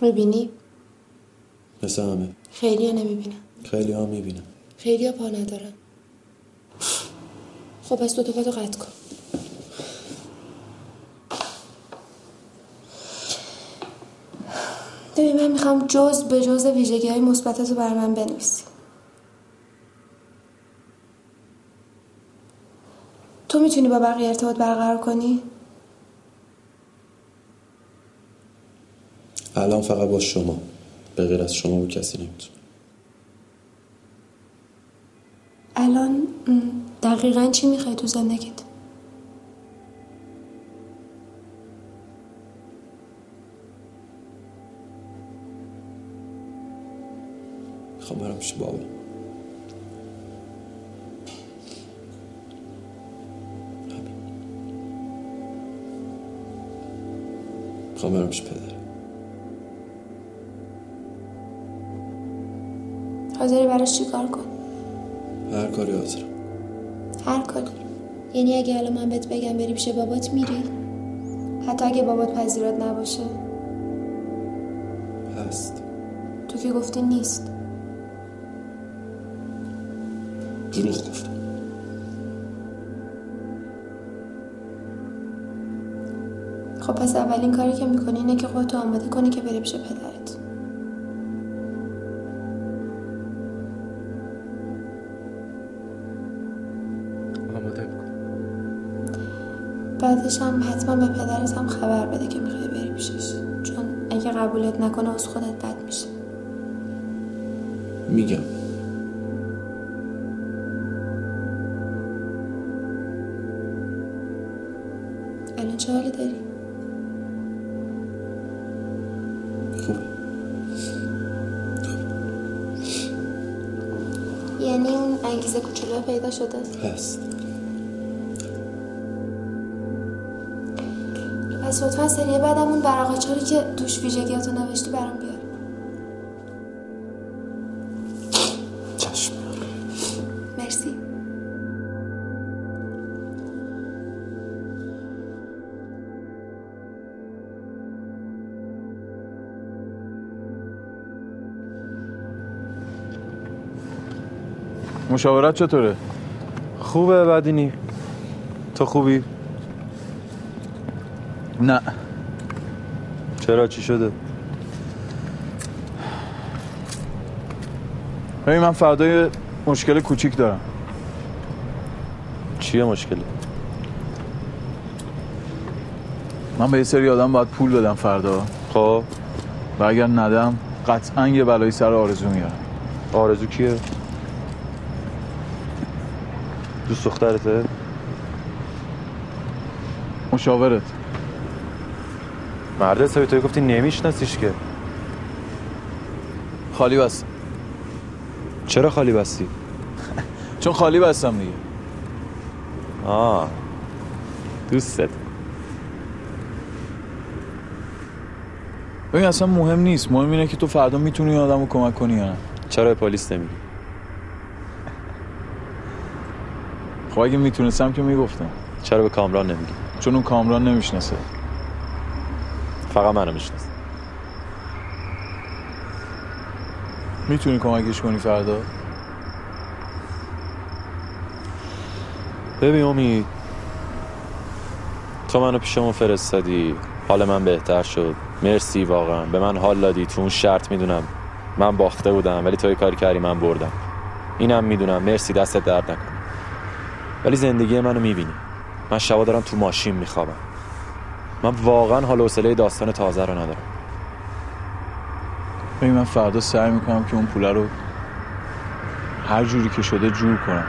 می‌بینی؟ مثل همه. خیلی ها نمی‌بینم خیلی ها می‌بینم خیلی ها پا ندارم خب پس دو تا قطع کن. ببین من می‌خوام جز به جز ویژگی های مثبت تو بر من بنویسی تو می‌تونی با بقیه ارتباط برقرار کنی؟ الان فقط با شما به غیر از شما و کسی نمی‌تونه الان دقیقا چی می‌خوای تو زندگیت؟ می‌خوام برم بابا می‌خوام برم پیش پدر. حاضری براش چی کار کن؟ هر کاری حاضرم. هر کاری. یعنی اگه الان من بهت بگم بری پیش بابات میری؟ حتی اگه بابات پذیرات نباشه. هست. تو که گفتی نیست. دروغ گفتم. خب پس اولین کاری که می‌کنی اینه که خودتو آماده کنی که بری پیش پدرت. آماده کن بعدش هم حتما به پدرت هم خبر بده که می‌خوای بری پیشش چون اگه قبولت نکنه از خودت بد میشه. میگم. کوچولو پیدا شده هست. پس لطفا سریع بعدم اون ورقاچاری که توش ویژگیاتو نوشتی برام مشاورت چطوره؟ خوبه بدینی تو خوبی؟ نه. چرا؟ چی شده؟ ببین من فردا یه مشکل کوچیک دارم. چیه مشکلی من به یه سری آدم باید پول بدم فردا. خب. و اگر ندم قطعا یه بلایی سر آرزو میارم. آرزو کیه؟ دوست دخترته؟ مشاورت. مرد حسابی توی گفتی نمیشناسیش که. خالی بستم چرا خالی بستی؟ چون خالی بستم دیگه. آه. دوستت. ببین اصلا مهم نیست. مهم اینه که تو فردا می‌تونی آدم رو کمک کنی یا نه. چرا پلیس نمیگی؟ خب اگه می‌تونستم که می‌گفتم. چرا به کامران نمیگی؟ چون اون کامران نمی‌شناسه. فقط منو می‌شناسه. می‌تونی کمکش کنی فردا؟ ببین امید تو منو پیشمون فرستادی. حال من بهتر شد. مرسی واقعا. به من حال دادی. تو اون شرط می‌دونم. من باخته بودم ولی تو یه کاری کردی من بردم. اینم می‌دونم. مرسی دستت درد نکنه. ولی زندگی منو می‌بینی. من شبا دارم تو ماشین میخوابم. من واقعا حال حوصله داستان تازه رو ندارم. ببین من فردا سعی می‌کنم که اون پوله رو هر جوری که شده جور کنم.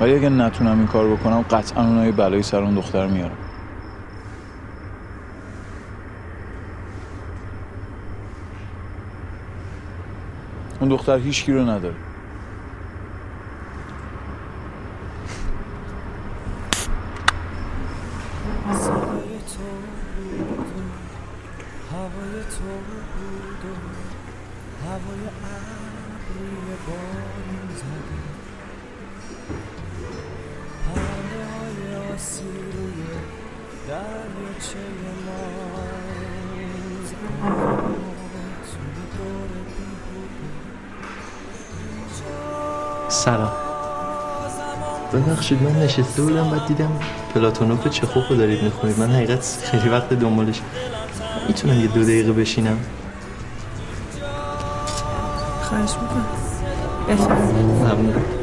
ولی اگه نتونم این کار بکنم قطعا اونها یه بلایی سر اون دختر میارم. اون دختر هیچ کی رو نداره. نشسته بودم بعد دیدم پلاتونوف چخوف رو دارید می‌خونید. من حقیقت خیلی وقت دنبالش می‌تونم یه دو دقیقه بشینم. خواهش می‌کنم. بفرم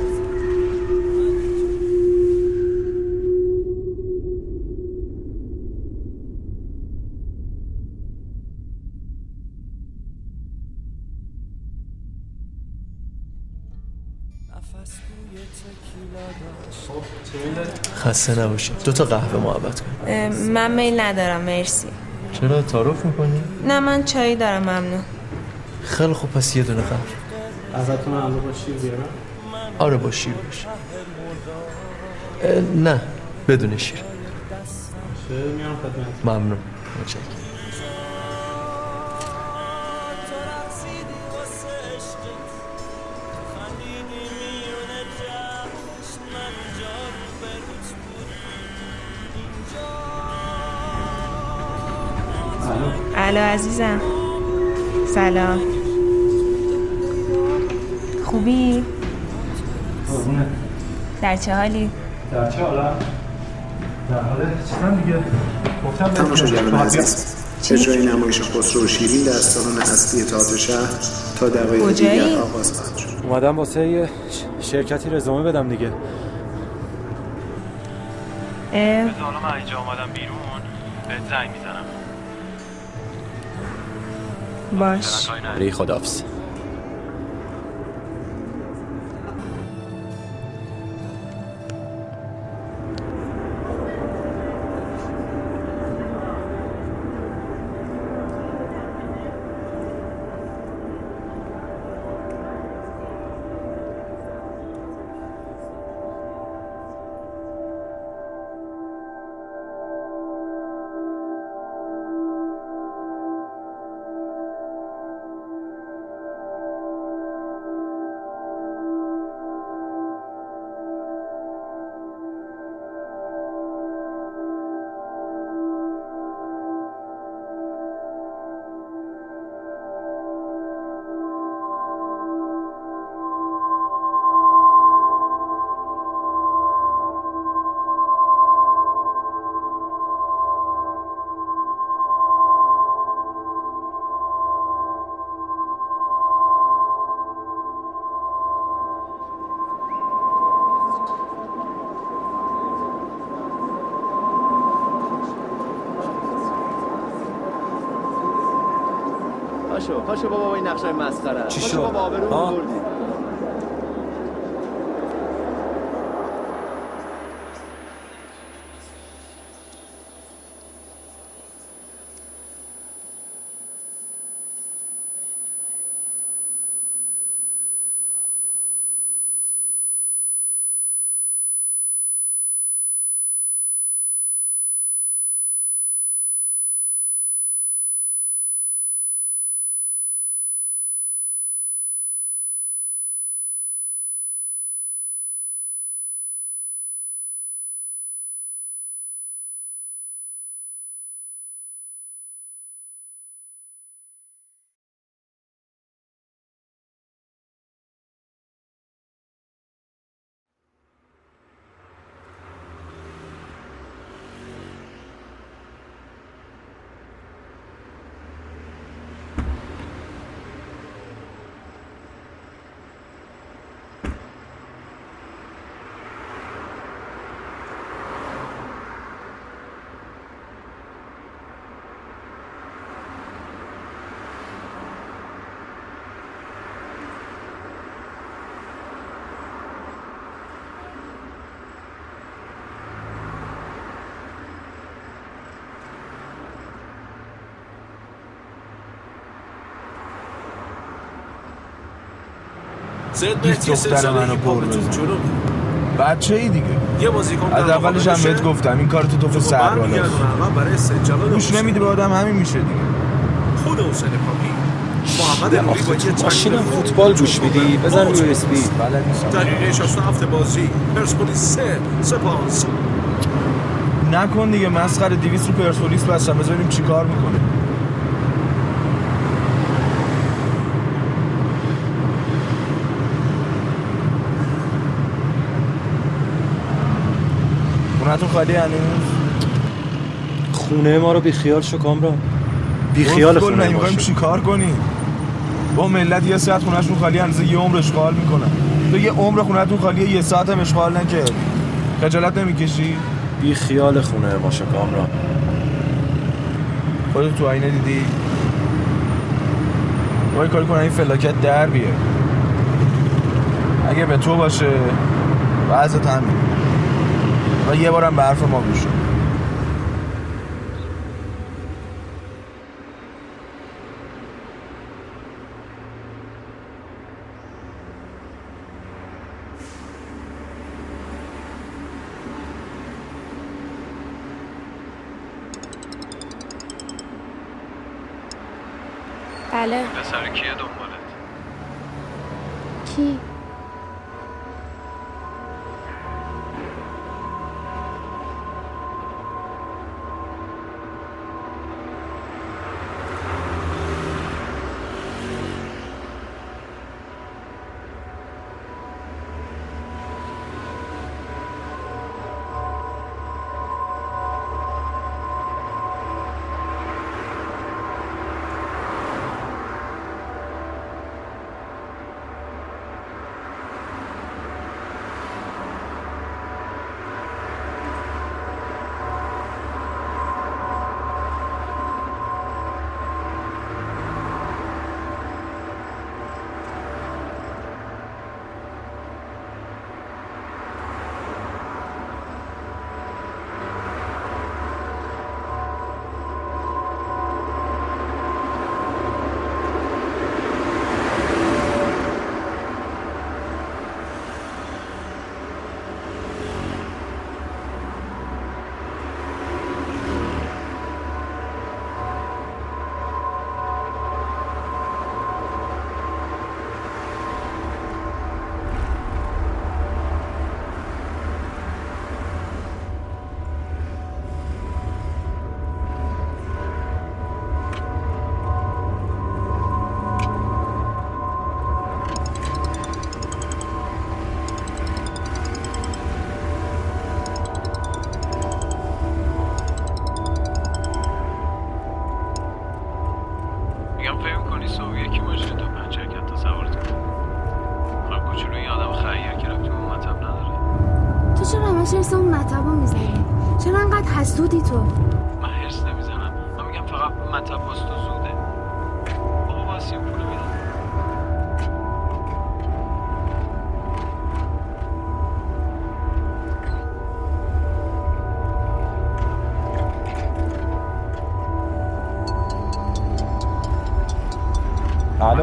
خسته نباشید. دو تا قهوه محبت کن من میل ندارم مرسی. چرا تعارف می‌کنی؟ نه من چایی دارم ممنون. خیلی خوب پس یه دونه قهوه. ازتون هم با شیر بیارم؟ آره با شیر باشه. اه، نه بدون شیر. ممنون. متشکرم. الو عزیزم. سلام. خوبی؟ در چه حالی؟ در چه حالا؟ در حال چیزم دیگه. گفتم تماشاگران تو عزیز اجرای نمایش خسرو و شیرین در سالن اصلی تئاتر شهر تا دقایق کجایی؟ دیگر آغاز خواهد شد. اومدم واسه یه شرکتی رزومه بدم دیگه. اه، حالا من اینجا اومدم بیرون. بهت زنگ می‌زنم. باش. ری خدافز مسخره چی شد؟ ها؟ مهدی دختر منو پر بزن. بچه ای دیگه. یه بازیکن از اولش هم. بهت گفتم این کار تو توف سر بالاست گوش نمیدی به آدم همین میشه دیگه. خود حسین پاپی. محمد نوری با یه ماشینم تکل خوب فوتبال گوش میدی؟ بزن روی موج. اسپی دقیقه 67 بازی. پرسپولیس 3 سپاس. نکن دیگه مسخره. 200 رو پرسپولیس بستم. ببینیم چیکار می‌کنه. خونتون خالی هنوز. خونه ما رو بیخیال شو کامران. بیخیال خونه ما می‌خوایم چیکار کنیم؟ با ملت یه ساعت خونهشون خالی هنوز یه عمر اشغال می‌کنن. تو یه عمر خونتون خالیه یه ساعت هم اشغال نکردی خجالت نمی‌کشی؟ بیخیال خونه ما شو کامران. خودت تو آینه دیدی؟ باید کاری کنن این فلاکت در بیه اگه به تو باشه وضعت همین و یه بارم به حرف ما گوش کن. بله. پسر کیه دنبالت؟ کی؟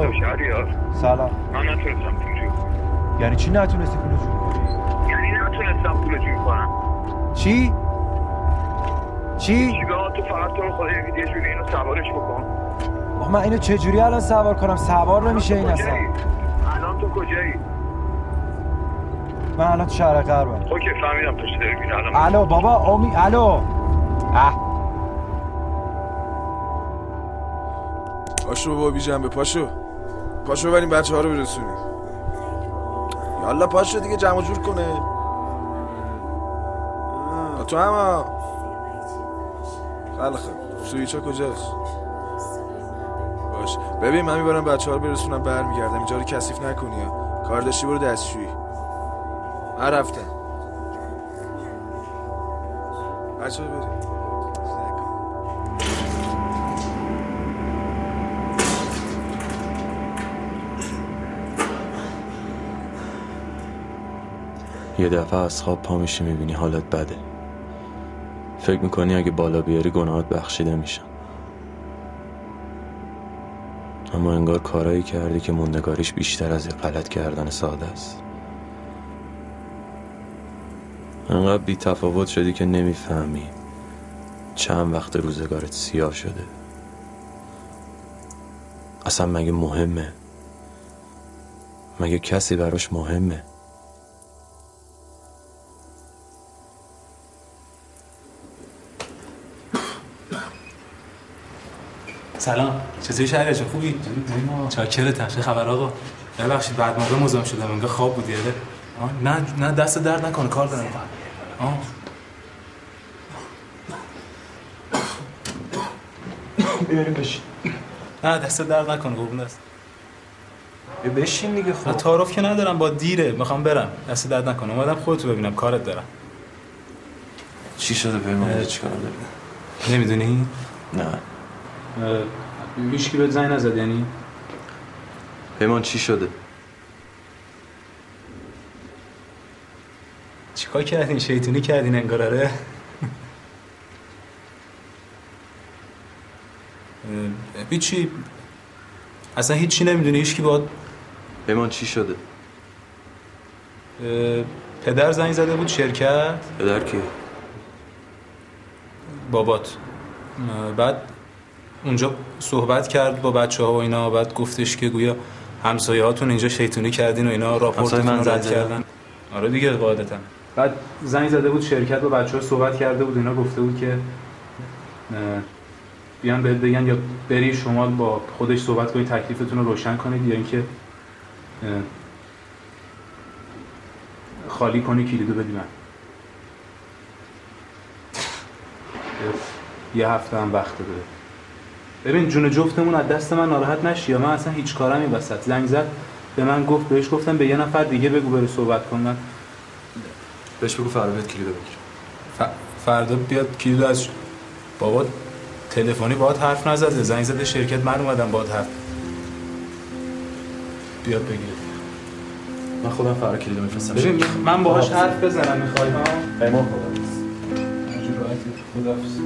الو شهریار سلام من نتونستم پول جور کنم. یعنی چی نتونستی پولو جور کنی یعنی نتونستم پول جور کنم چی چی چی تو فقط تو خدا یه جوری اینو سوارش بکن آخه من اینو چجوری الان سوار کنم سوار نمیشه این اصلا؟ الان تو کجایی من الان تو شهر غربم اوکی فهمیدم تو الان الو بابا امی الو اه پاشو بابا بی جنبه پاشو. پاشو بریم بچه ها رو برسونیم. یالا پاشو دیگه جمع جور کنه. تو هم خیلی خوب. سویچ ها کجاست؟ باش. ببین من می‌برم بچه ها رو برسونم برمیگردم. اینجا رو کثیف نکنی ها. کار داشتی برو دستشویی. من رفتم. بچه ها بریم. یه دفعه از خواب پا میشی می‌بینی حالت بده. فکر می‌کنی اگه بالا بیاری گناهات بخشیده میشن اما انگار کارایی کردی که موندگاریش بیشتر از یه غلط کردن ساده است. انقدر بی تفاوت شدی که نمی‌فهمی چند وقت روزگارت سیاه شده. اصلا مگه مهمه؟ مگه کسی براش مهمه؟ سلام. چطوری شهر جان؟ خوبی؟ چاکرتم چه خبر آقا؟ ببخشید بعد موقع مزاحم شدم. انگار خواب بودی آره. نه نه دست درد نکنه کار دارم. آه. بیاریم بشین. نه دست درد نکنه قربون است بشین دیگه خب. تعارف که ندارم با دیره. می‌خوام برم. دست درد نکنه. اومدم خودتو ببینم کارت دارم. چی شده؟ پیمان چیکار داری نمی‌دونی؟ نه. هیچ کی بهت زنگ نزد یعنی؟ پیمان چی شده؟ چیکار کردین؟ شیطونی کردین انگار آره. هیچی اصلا هیچی نمی‌دونی؟ هیچ کی باید پیمان چی شده؟ پدر زنگ زده بود شرکت. پدر کی؟ بابات. بعد اونجا صحبت کرد با بچه ها و اینا بعد گفتش که گویا همسایه هاتون اینجا شیطونی کردین و اینا راپورتتون رد زدن؟ کردن. آره دیگه قاعدتا. بعد زنگ زده بود شرکت با بچه ها صحبت کرده بود اینا گفته بود که بیان بهت بگن یا بری شما با خودش صحبت کنید تکلیفتون رو روشن کنید یا اینکه خالی کنی کلیدو بدی من. یه هفته هم وقت داره ببین جون جفتمون از دست من ناراحت نشی یا من اصلا هیچ کارم این وسط. زنگ زد به من گفت بهش گفتم به یه نفر دیگه بگو بره صحبت کن. من بهش بگو فردا بیاد کلیدو بگیر ف- فردا بیاد کلیدو از بابا تلفنی باهات حرف نزده. زنگ زده شرکت من اومدم باهات حرف بیاد بگیر من خودم فردا کلیدو میفرستم. ببین من باهاش حرف بزنم می‌خوای؟ ها پیمان خدا خدافظ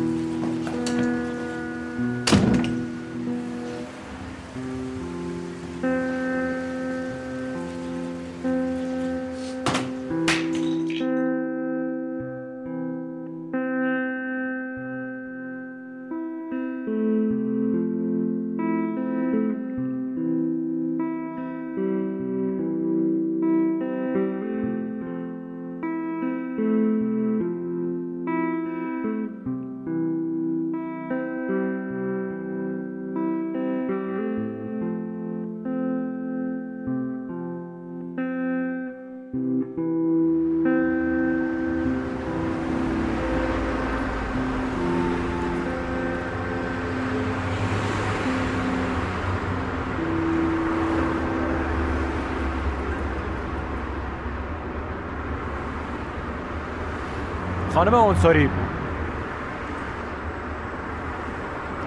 خانم انصاری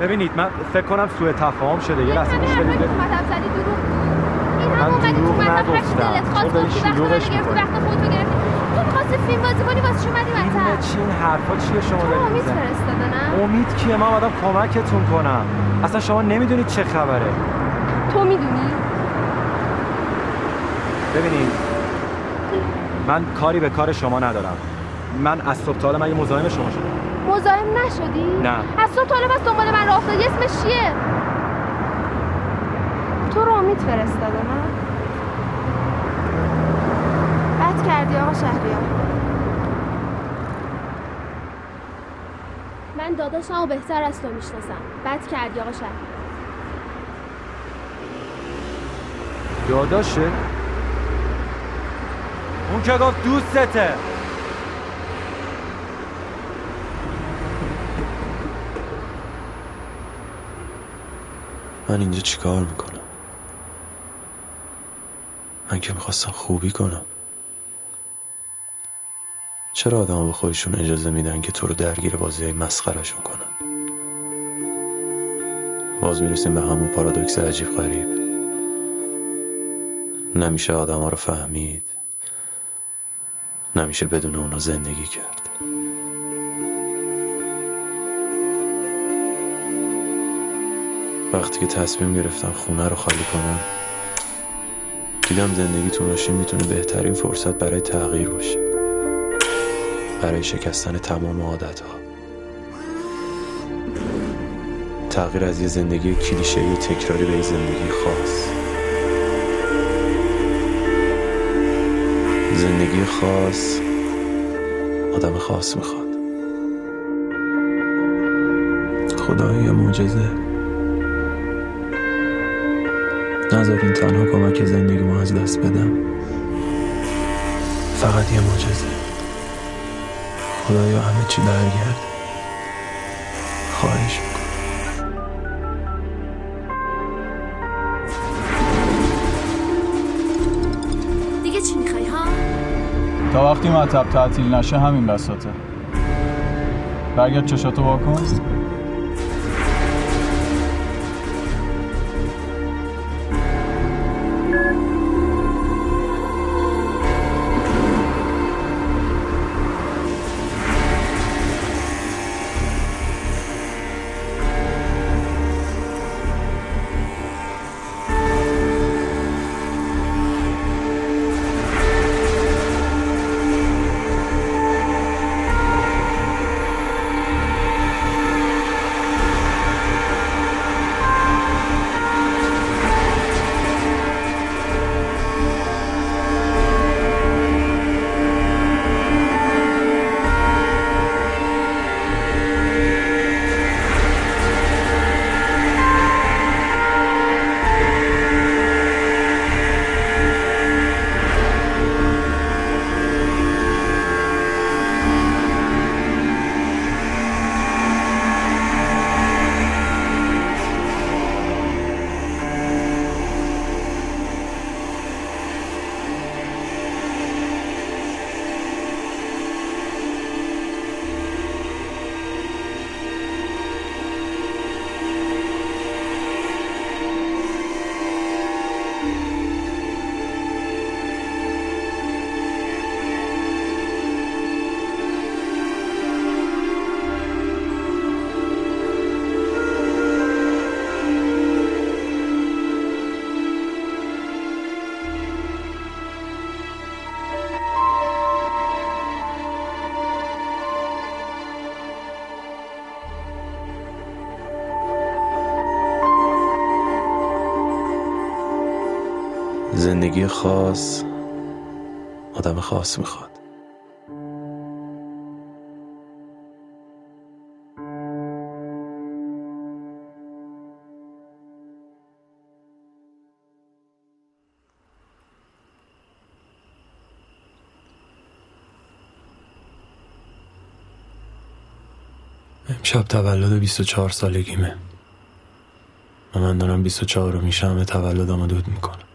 ببینید من فکر کنم سوء تفاهم شده. یه لحظه گوش بدید. من دروغ نگفتم. تو خواست داری شلوغش گرفتی. تو می‌خواستی فیلم بازی کنی واسه چی اومدی فیلم وسط چی این حرفا چیه شما تو دارید امید نه؟ امید کیه؟ من آدم کمکتون کنم. اصلا شما نمی‌دونید چه خبره. تو می‌دونی؟ ببینید. من کاری به کار شما ندارم. من از صبح تا حالا من یه مزاحم شما شدم. مزاحم نشدی؟ نه. از صبح تا حالا بس دنبال من راه افتادی. اسمش چیه؟ تو رو امید فرستاده نه؟ بد کردی آقا شهریار. من داداشم و بهتر از تو می‌شناسم. بد کردی آقا شهریار. داداشه. اون که گفت دوستته. من اینجا چیکار می‌کنم؟ من که می‌خواستم خوبی کنم. چرا آدم به خودشون اجازه میدن که تو رو درگیر بازی های مسخرشون کنن؟ باز می‌رسیم به همون پارادوکس عجیب غریب. نمیشه آدم ها رو فهمید. نمیشه بدون اونا زندگی کرد. وقتی که تصمیم گرفتم خونه رو خالی کنم دیدم زندگی تو ماشین می‌تونه بهترین فرصت برای تغییر باشه. برای شکستن تمام عادت ها تغییر از یه زندگی کلیشه‌ای و تکراری به یه زندگی خاص. زندگی خاص آدم خاص می‌خواد. خدای معجزه؟ نذارین تنها کمک زندگی ما از دست بدم فقط یه معجزه. خدایا همه چی برگرد خواهش می‌کنم. دیگه چی می‌خوای ها؟ تا وقتی مطب تعطیل نشه همین بساطه. برگرد چشاتو واکن. زندگی خاص آدم خاص می‌خواد. امشب تولد 24 سالگیمه. و من دارم 24 رو میشم تولدم دود می‌کنم.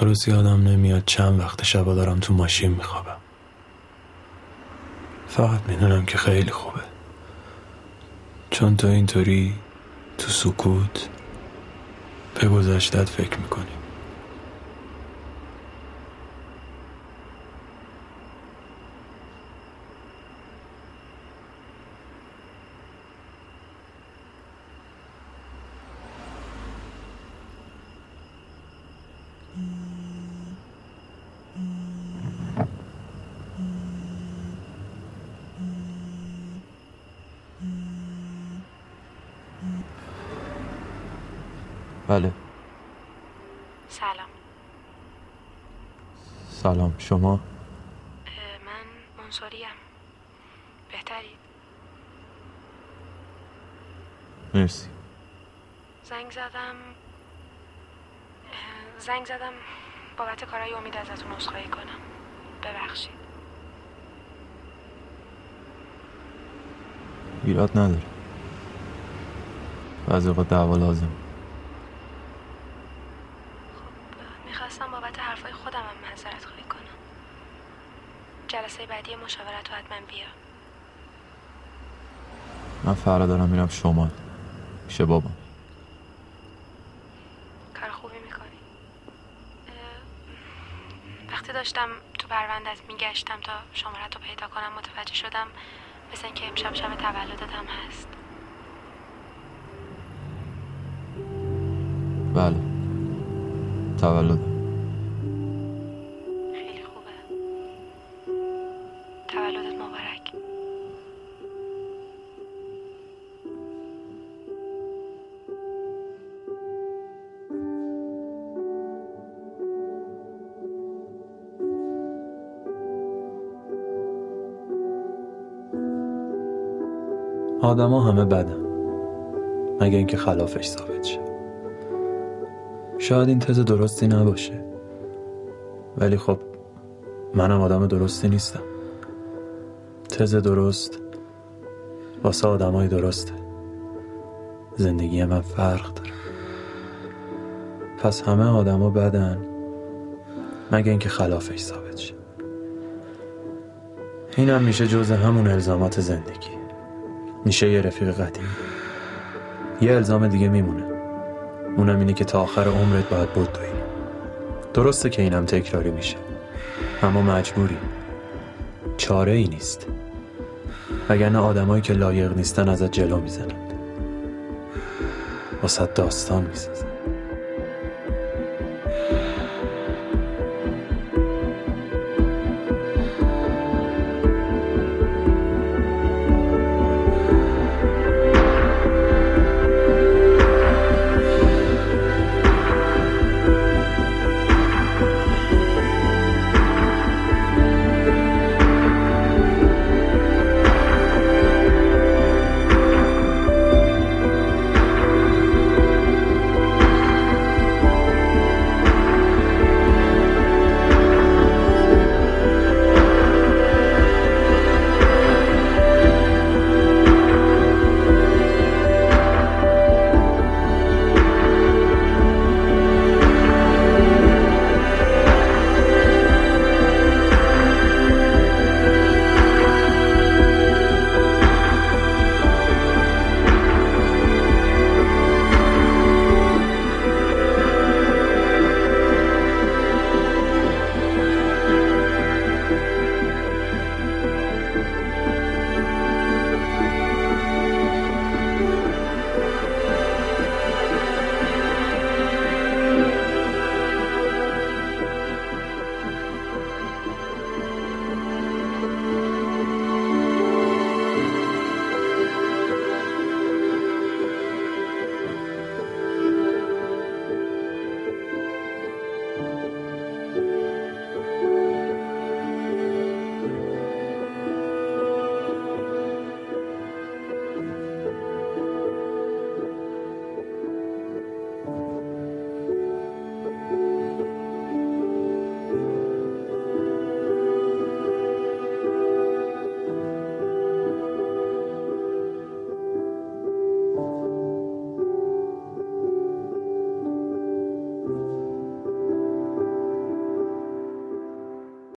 درست یادم نمیاد چند وقت شبا دارم تو ماشین میخوابم. فقط می‌دونم که خیلی خوبه. چون تو اینطوری تو سکوت به گذشتت فکر می‌کنی بله سلام سلام شما؟ من منصوریم. بهتری مرسی. زنگ زدم زنگ زدم بابت کارهای امید ازتون عذرخواهی کنم. ببخشید. ایراد نداره. بعضی اوقات دعوا لازم می‌خواستم بابت حرفای خودم هم معذرت خواهی کنم جلسه بعدی مشاورت رو حتما بیا من فردا دارم میرم شمال. پیش بابام آدما همه بدن. مگه اینکه خلافش ثابت شه. شاید این تز درستی نباشه. ولی خب منم آدم درستی نیستم. تز درست واسه آدمای درسته. زندگی من فرق داره. پس همه آدما بدن. مگه اینکه خلافش ثابت شه. اینم میشه جز همون الزامات زندگی. میشه یه رفیق قدیمی یه الزام دیگه میمونه. اونم اینه که تا آخر عمرت باید بدوی درسته که اینم تکراری میشه. اما مجبوری. چاره ای نیست. وگرنه آدمایی که لایق نیستن ازت جلو می‌زنند. واسه داستان می‌سازن.